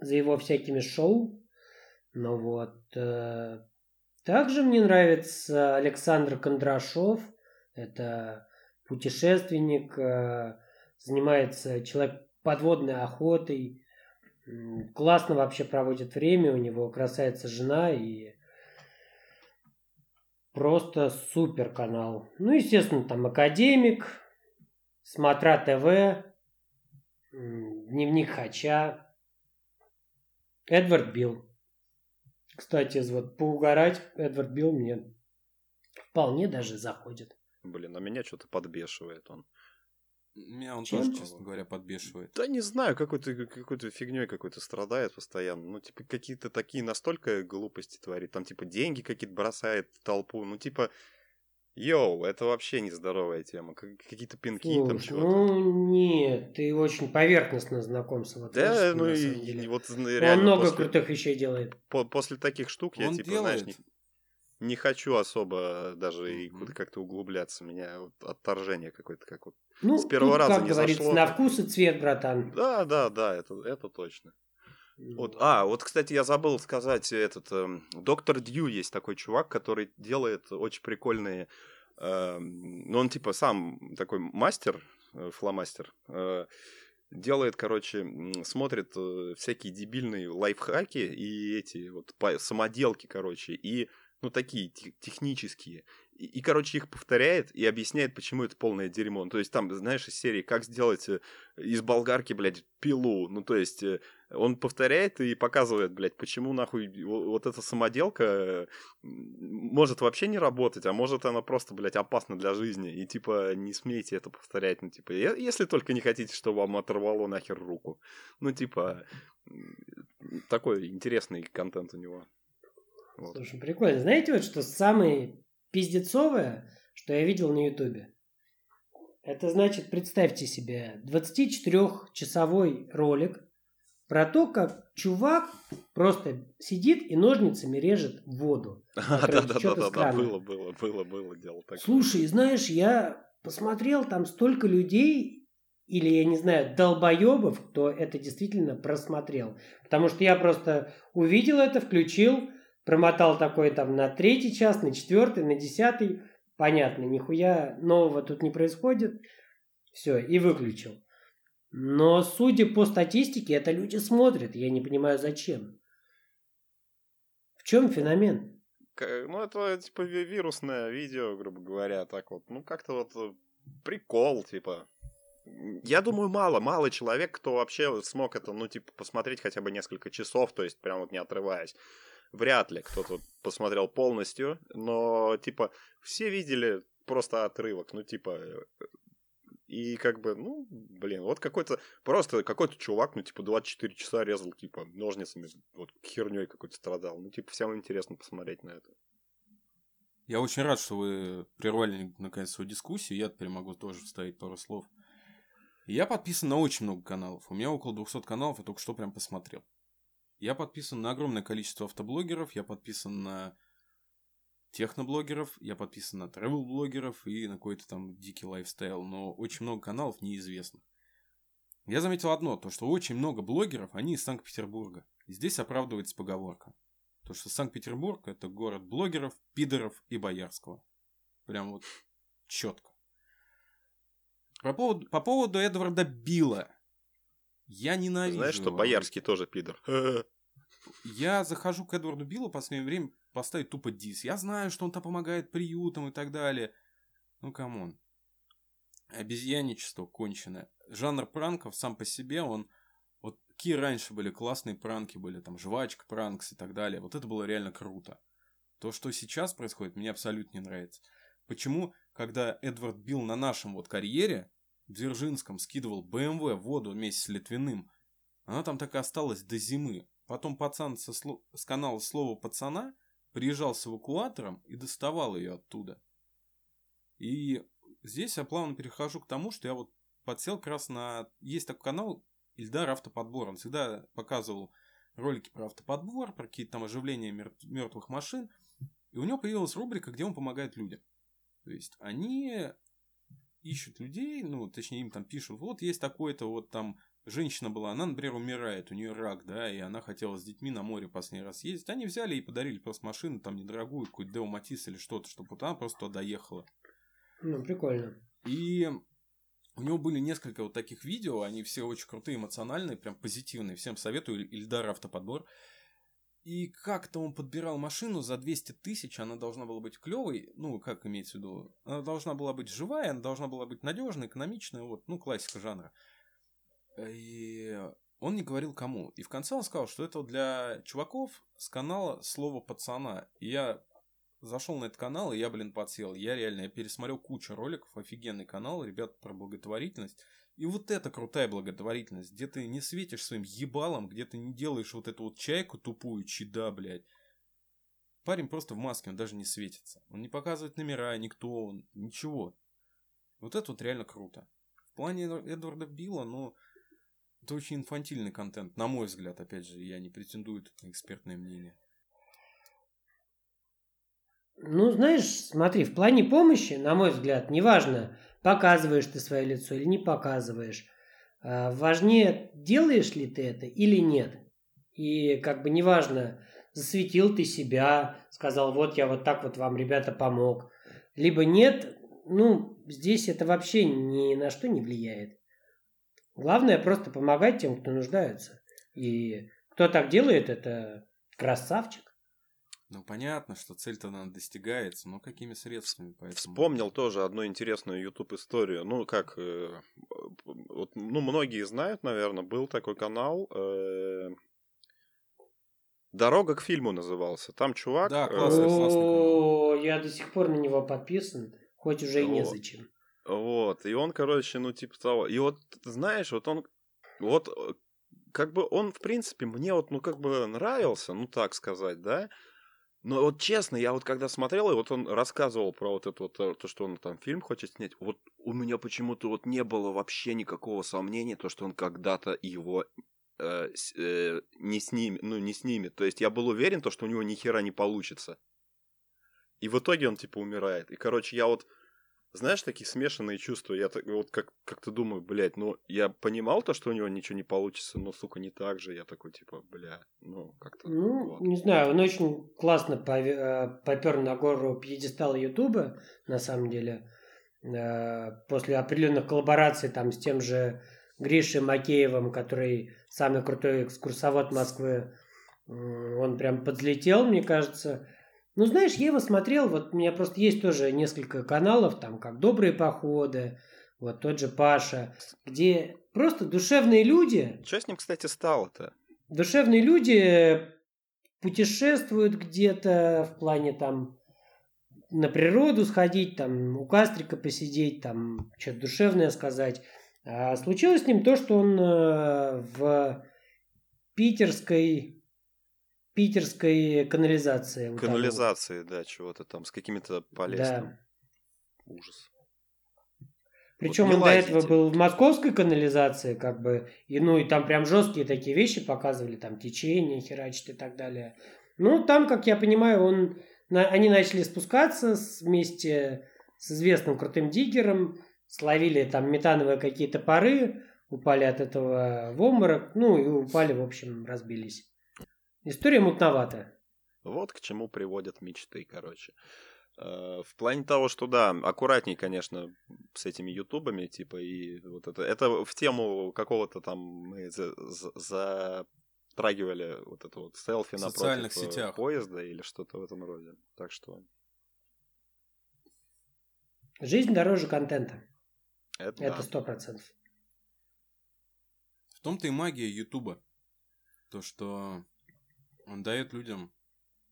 за его всякими шоу. Ну вот. э, Также мне нравится Александр Кондрашов. Это путешественник, э, занимается человек подводной охотой. Классно вообще проводит время, у него красавица жена и просто супер канал. Ну, естественно, там Академик, Смотра ТВ, Дневник Хача, Эдвард Билл. Кстати, вот поугарать Эдвард Билл мне вполне даже заходит. Блин, а меня что-то подбешивает он. Меня он Чем? тоже, честно говоря, подбешивает. Да не знаю, какой-то какой-то фигней какой-то страдает постоянно. Ну, типа, какие-то такие настолько глупости творит. Там, типа, деньги какие-то бросает в толпу. Ну, типа, йоу, это вообще нездоровая тема. Как- Какие-то пинки там Слушай, чего-то. ну нет, ты очень поверхностно знаком с его Да, ну и, и вот Он реально много после, крутых вещей делает. по- после таких штук я, он типа, делает... знаешь, не, не хочу особо даже и Мгм. куда- как-то углубляться. Меня вот отторжение какое-то, как вот. Ну, С первого тут, раза как не говорится, зашло, на вкус и цвет, братан. Да, да, да, это, это точно. Вот, а, вот, кстати, я забыл сказать, этот эм, доктор Дью есть такой чувак, который делает очень прикольные, эм, ну он типа сам такой мастер, э, фломастер, э, делает, короче, смотрит э, всякие дебильные лайфхаки и эти вот самоделки, короче, и ну такие те- технические. И, и, короче, их повторяет и объясняет, почему это полное дерьмо. Ну, то есть там, знаешь, из серии, как сделать э, из болгарки, блядь, пилу. Ну, то есть э, он повторяет и показывает, блядь, почему нахуй во- вот эта самоделка э, может вообще не работать, а может она просто, блядь, опасна для жизни. И типа не смейте это повторять. Ну, типа, если только не хотите, чтобы вам оторвало нахер руку. Ну, типа, такой интересный контент у него. Вот. Слушай, прикольно. Знаете, вот что самое пиздецовое, что я видел на Ютубе? Это значит, представьте себе 24-часовой ролик про то, как чувак просто сидит и ножницами режет воду. Да-да-да, было, было, было, было дело такое. Слушай, знаешь, я посмотрел там столько людей, или, я не знаю, долбоебов, кто это действительно просмотрел. Потому что я просто увидел это, включил, промотал такой там на третий час, на четвертый, на десятый. Понятно, нихуя нового тут не происходит. Все, и выключил. Но, судя по статистике, это люди смотрят. Я не понимаю, зачем. В чем феномен? ну, это, типа, вирусное видео, грубо говоря, так вот. Ну, как-то вот э, прикол, типа. Я думаю, мало, мало человек, кто вообще смог это, ну, типа, посмотреть хотя бы несколько часов, то есть прям вот не отрываясь. Вряд ли кто-то посмотрел полностью, но, типа, все видели просто отрывок, ну, типа, э, и как бы, ну, блин, вот какой-то, просто какой-то чувак, ну, типа, 24 часа резал, типа, ножницами, вот херней какой-то страдал. Ну, типа, всем интересно посмотреть на это. Я очень рад, что вы прервали, наконец, свою дискуссию. Я теперь могу тоже вставить пару слов. Я подписан на очень много каналов. У меня около 200 каналов, я только что прям посмотрел. Я подписан на огромное количество автоблогеров, я подписан на техноблогеров, я подписан на travel-блогеров и на какой-то там дикий лайфстайл, но очень много каналов неизвестных. Я заметил одно, то что очень много блогеров, они из Санкт-Петербурга. И здесь оправдывается поговорка. То, что Санкт-Петербург это город блогеров, пидоров и боярского. Прям вот четко. По поводу, по поводу Эдварда Билла. Я ненавижу Знаешь, что Боярский тоже пидор. Я захожу к Эдварду Биллу в последнее время поставить тупо дис. Я знаю, что он там помогает приютам и так далее. Ну, come on. Обезьяничество конченое. Жанр пранков сам по себе, он... Вот какие раньше были классные пранки, были там жвачка, pranks и так далее. Вот это было реально круто. То, что сейчас происходит, мне абсолютно не нравится. Почему, когда Эдвард Билл на нашем вот карьере в Дзержинском скидывал БМВ в воду вместе с Литвиным, она там так и осталась до зимы. Потом пацан со сло... с канала «Слово пацана» приезжал с эвакуатором и доставал ее оттуда. И здесь я плавно перехожу к тому, что я вот подсел как раз на... Есть такой канал Ильдар Автоподбор. Он всегда показывал ролики про автоподбор, про какие-то там оживления мертвых машин. И у него появилась рубрика, где он помогает людям. То есть они ищут людей, ну, точнее, им там пишут, вот есть такой-то вот там женщина была, она, например, умирает, у нее рак, да, и она хотела с детьми на море последний раз ездить. Они взяли и подарили просто машину, там, недорогую, какую-то Део Матис или что-то, чтобы вот она просто туда доехала. Ну, прикольно. И у него были несколько вот таких видео, они все очень крутые, эмоциональные, прям позитивные. Всем советую, Ильдар Автоподбор. И как-то он подбирал машину за 200 тысяч, она должна была быть клевой, ну, как имеется в виду, она должна была быть живая, она должна была быть надежная, экономичная, вот, ну, классика жанра. И он не говорил кому. И в конце он сказал, что это для чуваков с канала «Слово пацана». И я зашел на этот канал, и я, блин, подсел. Я реально, я пересмотрел кучу роликов, офигенный канал, ребят, про благотворительность. И вот это крутая благотворительность, где ты не светишь своим ебалом, где ты не делаешь вот эту вот чайку тупую, чеда, блядь. Парень просто в маске, он даже не светится. Он не показывает номера, никто он, ничего. Вот это вот реально круто. В плане Эдварда Билла, ну, это очень инфантильный контент, на мой взгляд, опять же, я не претендую на экспертное мнение. Ну, знаешь, смотри, в плане помощи, на мой взгляд, неважно, показываешь ты свое лицо или не показываешь. А, важнее, делаешь ли ты это или нет. И как бы неважно, засветил ты себя, сказал, вот я вот так вот вам, ребята, помог. Либо нет, ну, здесь это вообще ни на что не влияет. Главное просто помогать тем, кто нуждается. И кто так делает, это красавчик. Ну, понятно, что цель-то она достигается, но какими средствами? Поэтому... Вспомнил тоже одну интересную YouTube-историю. Ну, как, э, вот, ну, многие знают, наверное, был такой канал, э, «Дорога к фильму» назывался. Там чувак... Да, классный, э, классный канал. Я до сих пор на него подписан, хоть уже и незачем. Вот, и он, короче, ну, типа того. И вот, знаешь, вот он, вот, э, как бы он, в принципе, мне вот, ну, как бы нравился, ну, так сказать, да. Но вот честно, я вот когда смотрел, и вот он рассказывал про вот это вот, э, то, что он там фильм хочет снять, вот у меня почему-то вот не было вообще никакого сомнения, то, что он когда-то его э, э, не снимет, ну, не снимет. То есть я был уверен, то, что у него ни хера не получится. И в итоге он, типа, умирает. И, короче, я вот знаешь, такие смешанные чувства. Я так, вот как, как-то думаю, блядь, ну, я понимал то, что у него ничего не получится, но, сука, не так же. Я такой, типа, бля, ну, как-то... Ну, вот. не знаю, он очень классно э, попер на гору пьедестала Ютуба, на самом деле. Э, после определенных коллабораций там с тем же Гришей Макеевым, который самый крутой экскурсовод Москвы, он прям подлетел, мне кажется. Ну, знаешь, я его смотрел, вот у меня просто есть тоже несколько каналов, там, как «Добрые походы», вот тот же Паша, где просто душевные люди... Что с ним, кстати, стало-то? Душевные люди путешествуют где-то в плане там на природу сходить, там у кастрика посидеть, там что-то душевное сказать. А случилось с ним то, что он э, в питерской питерской канализации. Канализации, да, чего-то там, с какими-то полезными. Да. Ужас. Причем вот он до этого был в московской канализации, как бы, и, ну, и там прям жесткие такие вещи показывали, там течение херачит и так далее. Ну, там, как я понимаю, он, на, они начали спускаться вместе с известным крутым диггером, словили там метановые какие-то пары, упали от этого в обморок, ну, и упали, в общем, разбились. История мутноватая. Вот к чему приводят мечты, короче. Э, в плане того, что да, аккуратней, конечно, с этими ютубами, типа, и вот это. Это в тему какого-то там мы за, за, затрагивали вот это вот селфи в напротив э, сетях. поезда или что-то в этом роде. Так что. Жизнь дороже контента. Это сто процентов. В том-то и магия Ютуба. То, что он дает людям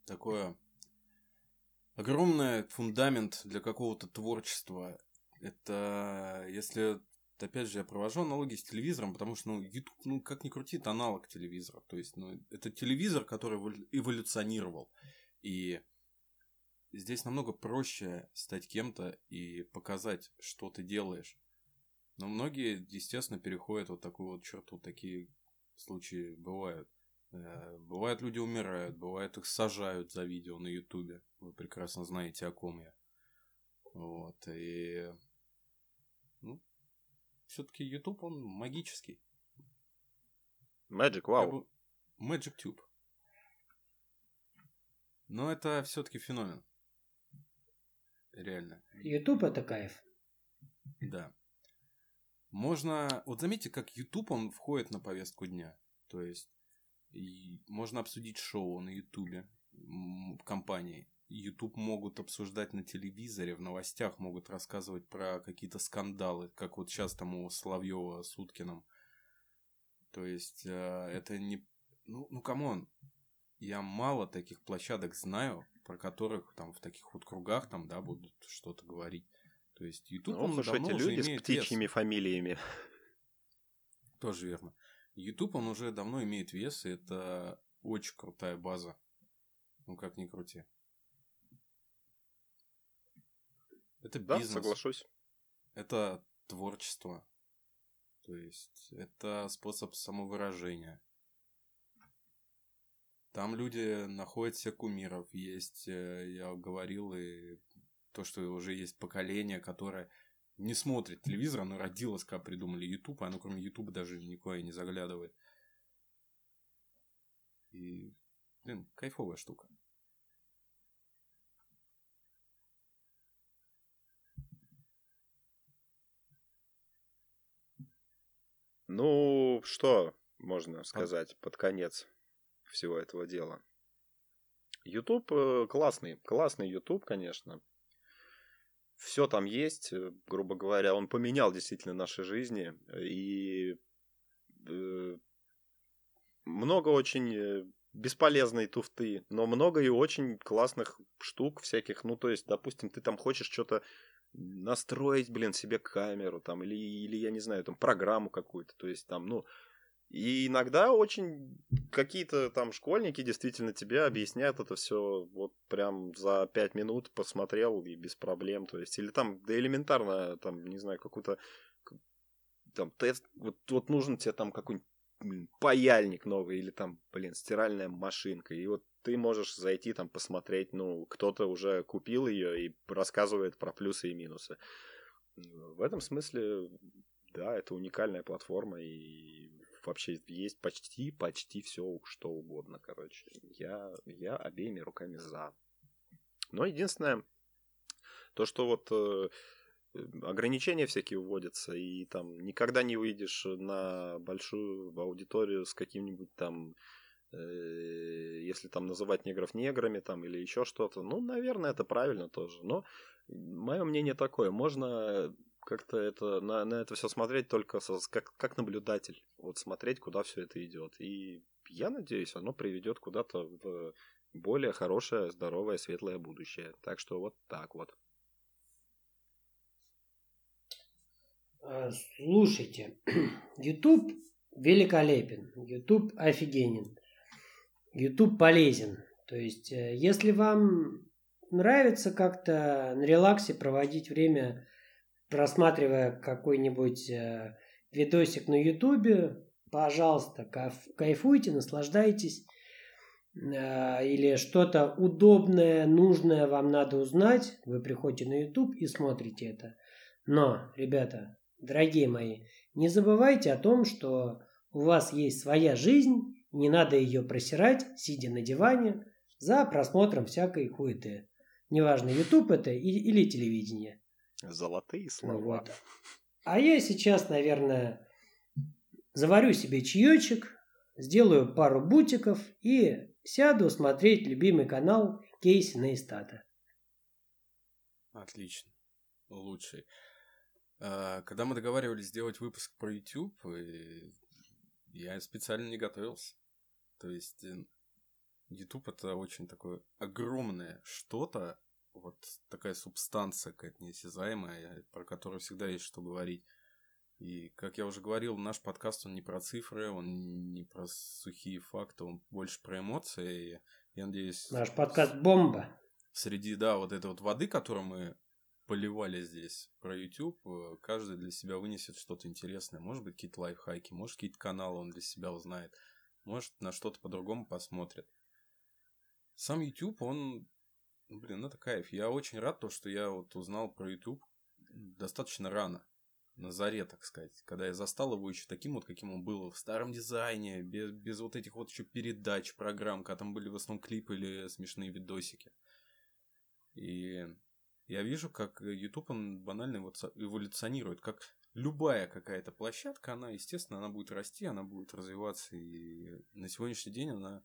такое огромный фундамент для какого-то творчества. Это, если, опять же, я провожу аналогии с телевизором, потому что, ну, YouTube, ну, как ни крути, это аналог телевизора. То есть, ну, это телевизор, который эволюционировал. И здесь намного проще стать кем-то и показать, что ты делаешь. Но многие, естественно, переходят вот такую вот черту. Такие случаи бывают. Э, бывает, люди умирают, бывает, их сажают за видео на Ютубе. Вы прекрасно знаете, о ком я. Вот, и... Ну, все-таки YouTube, он магический. Magic, вау. Wow. Magic Tube. Но это все-таки феномен. Реально. YouTube это кайф. Да. Можно... Вот заметьте, как YouTube, он входит на повестку дня. То есть, и можно обсудить шоу на Ютубе компании. YouTube могут обсуждать на телевизоре, в новостях могут рассказывать про какие-то скандалы, как вот сейчас там у Соловьева с Уткиным. То есть, э, это не... Ну, ну, come on, я мало таких площадок знаю, про которых там в таких вот кругах там, да, будут что-то говорить. То есть, YouTube, ну, он давно эти люди с птичьими вес. фамилиями. Тоже верно. YouTube, он уже давно имеет вес, и это очень крутая база. Ну, как ни крути. Это да, бизнес. соглашусь. Это творчество. То есть, это способ самовыражения. Там люди находят себе кумиров. Есть, э, я говорил, и то, что уже есть поколение, которое не смотрит телевизор, оно родилось, когда придумали YouTube, а оно кроме YouTube даже никуда не заглядывает. И, блин, кайфовая штука. Ну, что можно сказать а... под конец всего этого дела? YouTube э, классный, классный YouTube, конечно все там есть, э, грубо говоря, он поменял действительно наши жизни, и э, много очень э, бесполезной туфты, но много и очень классных штук всяких, ну, то есть, допустим, ты там хочешь что-то настроить, блин, себе камеру, там, или, или, я не знаю, там, программу какую-то, то есть, там, ну, и иногда очень какие-то там школьники действительно тебе объясняют это все вот прям за пять минут посмотрел и без проблем. То есть, или там, да элементарно, там, не знаю, какой-то там тест, вот, вот нужен тебе там какой-нибудь паяльник новый или там, блин, стиральная машинка. И вот ты можешь зайти там посмотреть, ну, кто-то уже купил ее и рассказывает про плюсы и минусы. В этом смысле, да, это уникальная платформа, и вообще есть почти, почти все, что угодно, короче. Я, я обеими руками за. Но единственное, то, что вот э, ограничения всякие вводятся, и там никогда не выйдешь на большую аудиторию с каким-нибудь там э, если там называть негров неграми там или еще что-то, ну, наверное, это правильно тоже. Но мое мнение такое, можно как-то это на, на это все смотреть только со, как, как наблюдатель. Вот смотреть, куда все это идет. И я надеюсь, оно приведет куда-то в более хорошее, здоровое, светлое будущее. Так что вот так вот. А, слушайте, YouTube великолепен, YouTube офигенен, YouTube полезен. То есть, э, если вам нравится как-то на релаксе проводить время, просматривая какой-нибудь э, видосик на YouTube, пожалуйста, кайфуйте, наслаждайтесь. Э, или что-то удобное, нужное вам надо узнать, вы приходите на YouTube и смотрите это. Но, ребята, Дорогие мои, не забывайте о том, что у вас есть своя жизнь, не надо ее просирать, сидя на диване, за просмотром всякой хуеты. Неважно, YouTube это или телевидение. Золотые слова. Вот. А я сейчас, наверное, заварю себе чаечек, сделаю пару бутиков и сяду смотреть любимый канал Кейси Нейстата. Отлично. Лучший. А, когда мы договаривались сделать выпуск про YouTube, я специально не готовился. То есть э, YouTube это очень такое огромное что-то, вот такая субстанция какая-то неосязаемая, про которую всегда есть что говорить. И, как я уже говорил, наш подкаст, он не про цифры, он не про сухие факты, он больше про эмоции. И я надеюсь... Наш подкаст бомба. Среди, да, вот этой вот воды, которую мы поливали здесь про YouTube, э, каждый для себя вынесет что-то интересное. Может быть, какие-то лайфхаки, может, какие-то каналы он для себя узнает, может, на что-то по-другому посмотрит. Сам YouTube, он, ну, блин, это кайф. Я очень рад, то, что я вот узнал про YouTube достаточно рано, на заре, так сказать, когда я застал его еще таким вот, каким он был в старом дизайне, без, без вот этих вот еще передач, программ, когда там были в основном клипы или смешные видосики. И я вижу, как YouTube он банально эволюционирует, как любая какая-то площадка, она, естественно, она будет расти, она будет развиваться, и на сегодняшний день она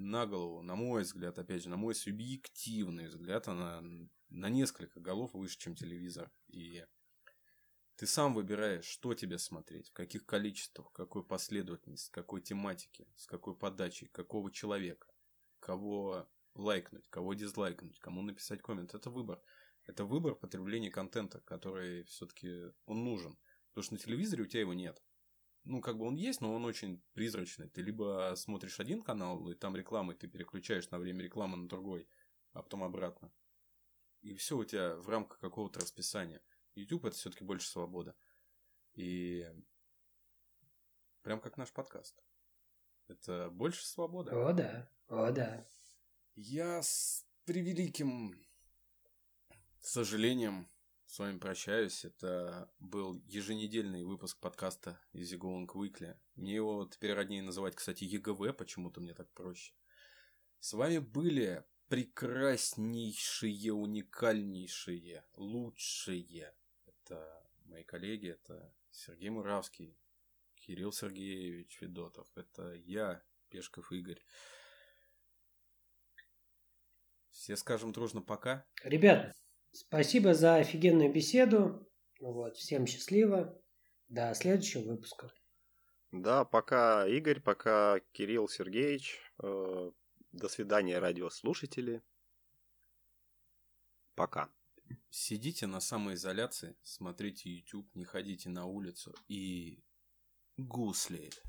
на голову, на мой взгляд, опять же, на мой субъективный взгляд, она на несколько голов выше, чем телевизор. И ты сам выбираешь, что тебе смотреть, в каких количествах, какой последовательности, какой тематики, с какой подачей, какого человека, кого лайкнуть, кого дизлайкнуть, кому написать коммент. Это выбор. Это выбор потребления контента, который все-таки он нужен. Потому что на телевизоре у тебя его нет. Ну, как бы он есть, но он очень призрачный. Ты либо смотришь один канал, и там реклама, и ты переключаешь на время рекламы на другой, а потом обратно. И все у тебя в рамках какого-то расписания. YouTube это все-таки больше свобода. И прям как наш подкаст. Это больше свобода. О, да. О, да. Я с превеликим сожалением, с вами прощаюсь. Это был еженедельный выпуск подкаста Easy Going Weekly. Мне его теперь роднее называть, кстати, ЕГВ, почему-то мне так проще. С вами были прекраснейшие, уникальнейшие, лучшие. Это мои коллеги, это Сергей Муравский, Кирилл Сергеевич Федотов, это я, Пешков Игорь. Все скажем дружно пока. Ребят, Спасибо за офигенную беседу. Вот, всем счастливо. До следующего выпуска. Да, пока Игорь, пока Кирилл Сергеевич. Э, до свидания, радиослушатели. Пока. Сидите на самоизоляции, смотрите YouTube, не ходите на улицу и гуслеет.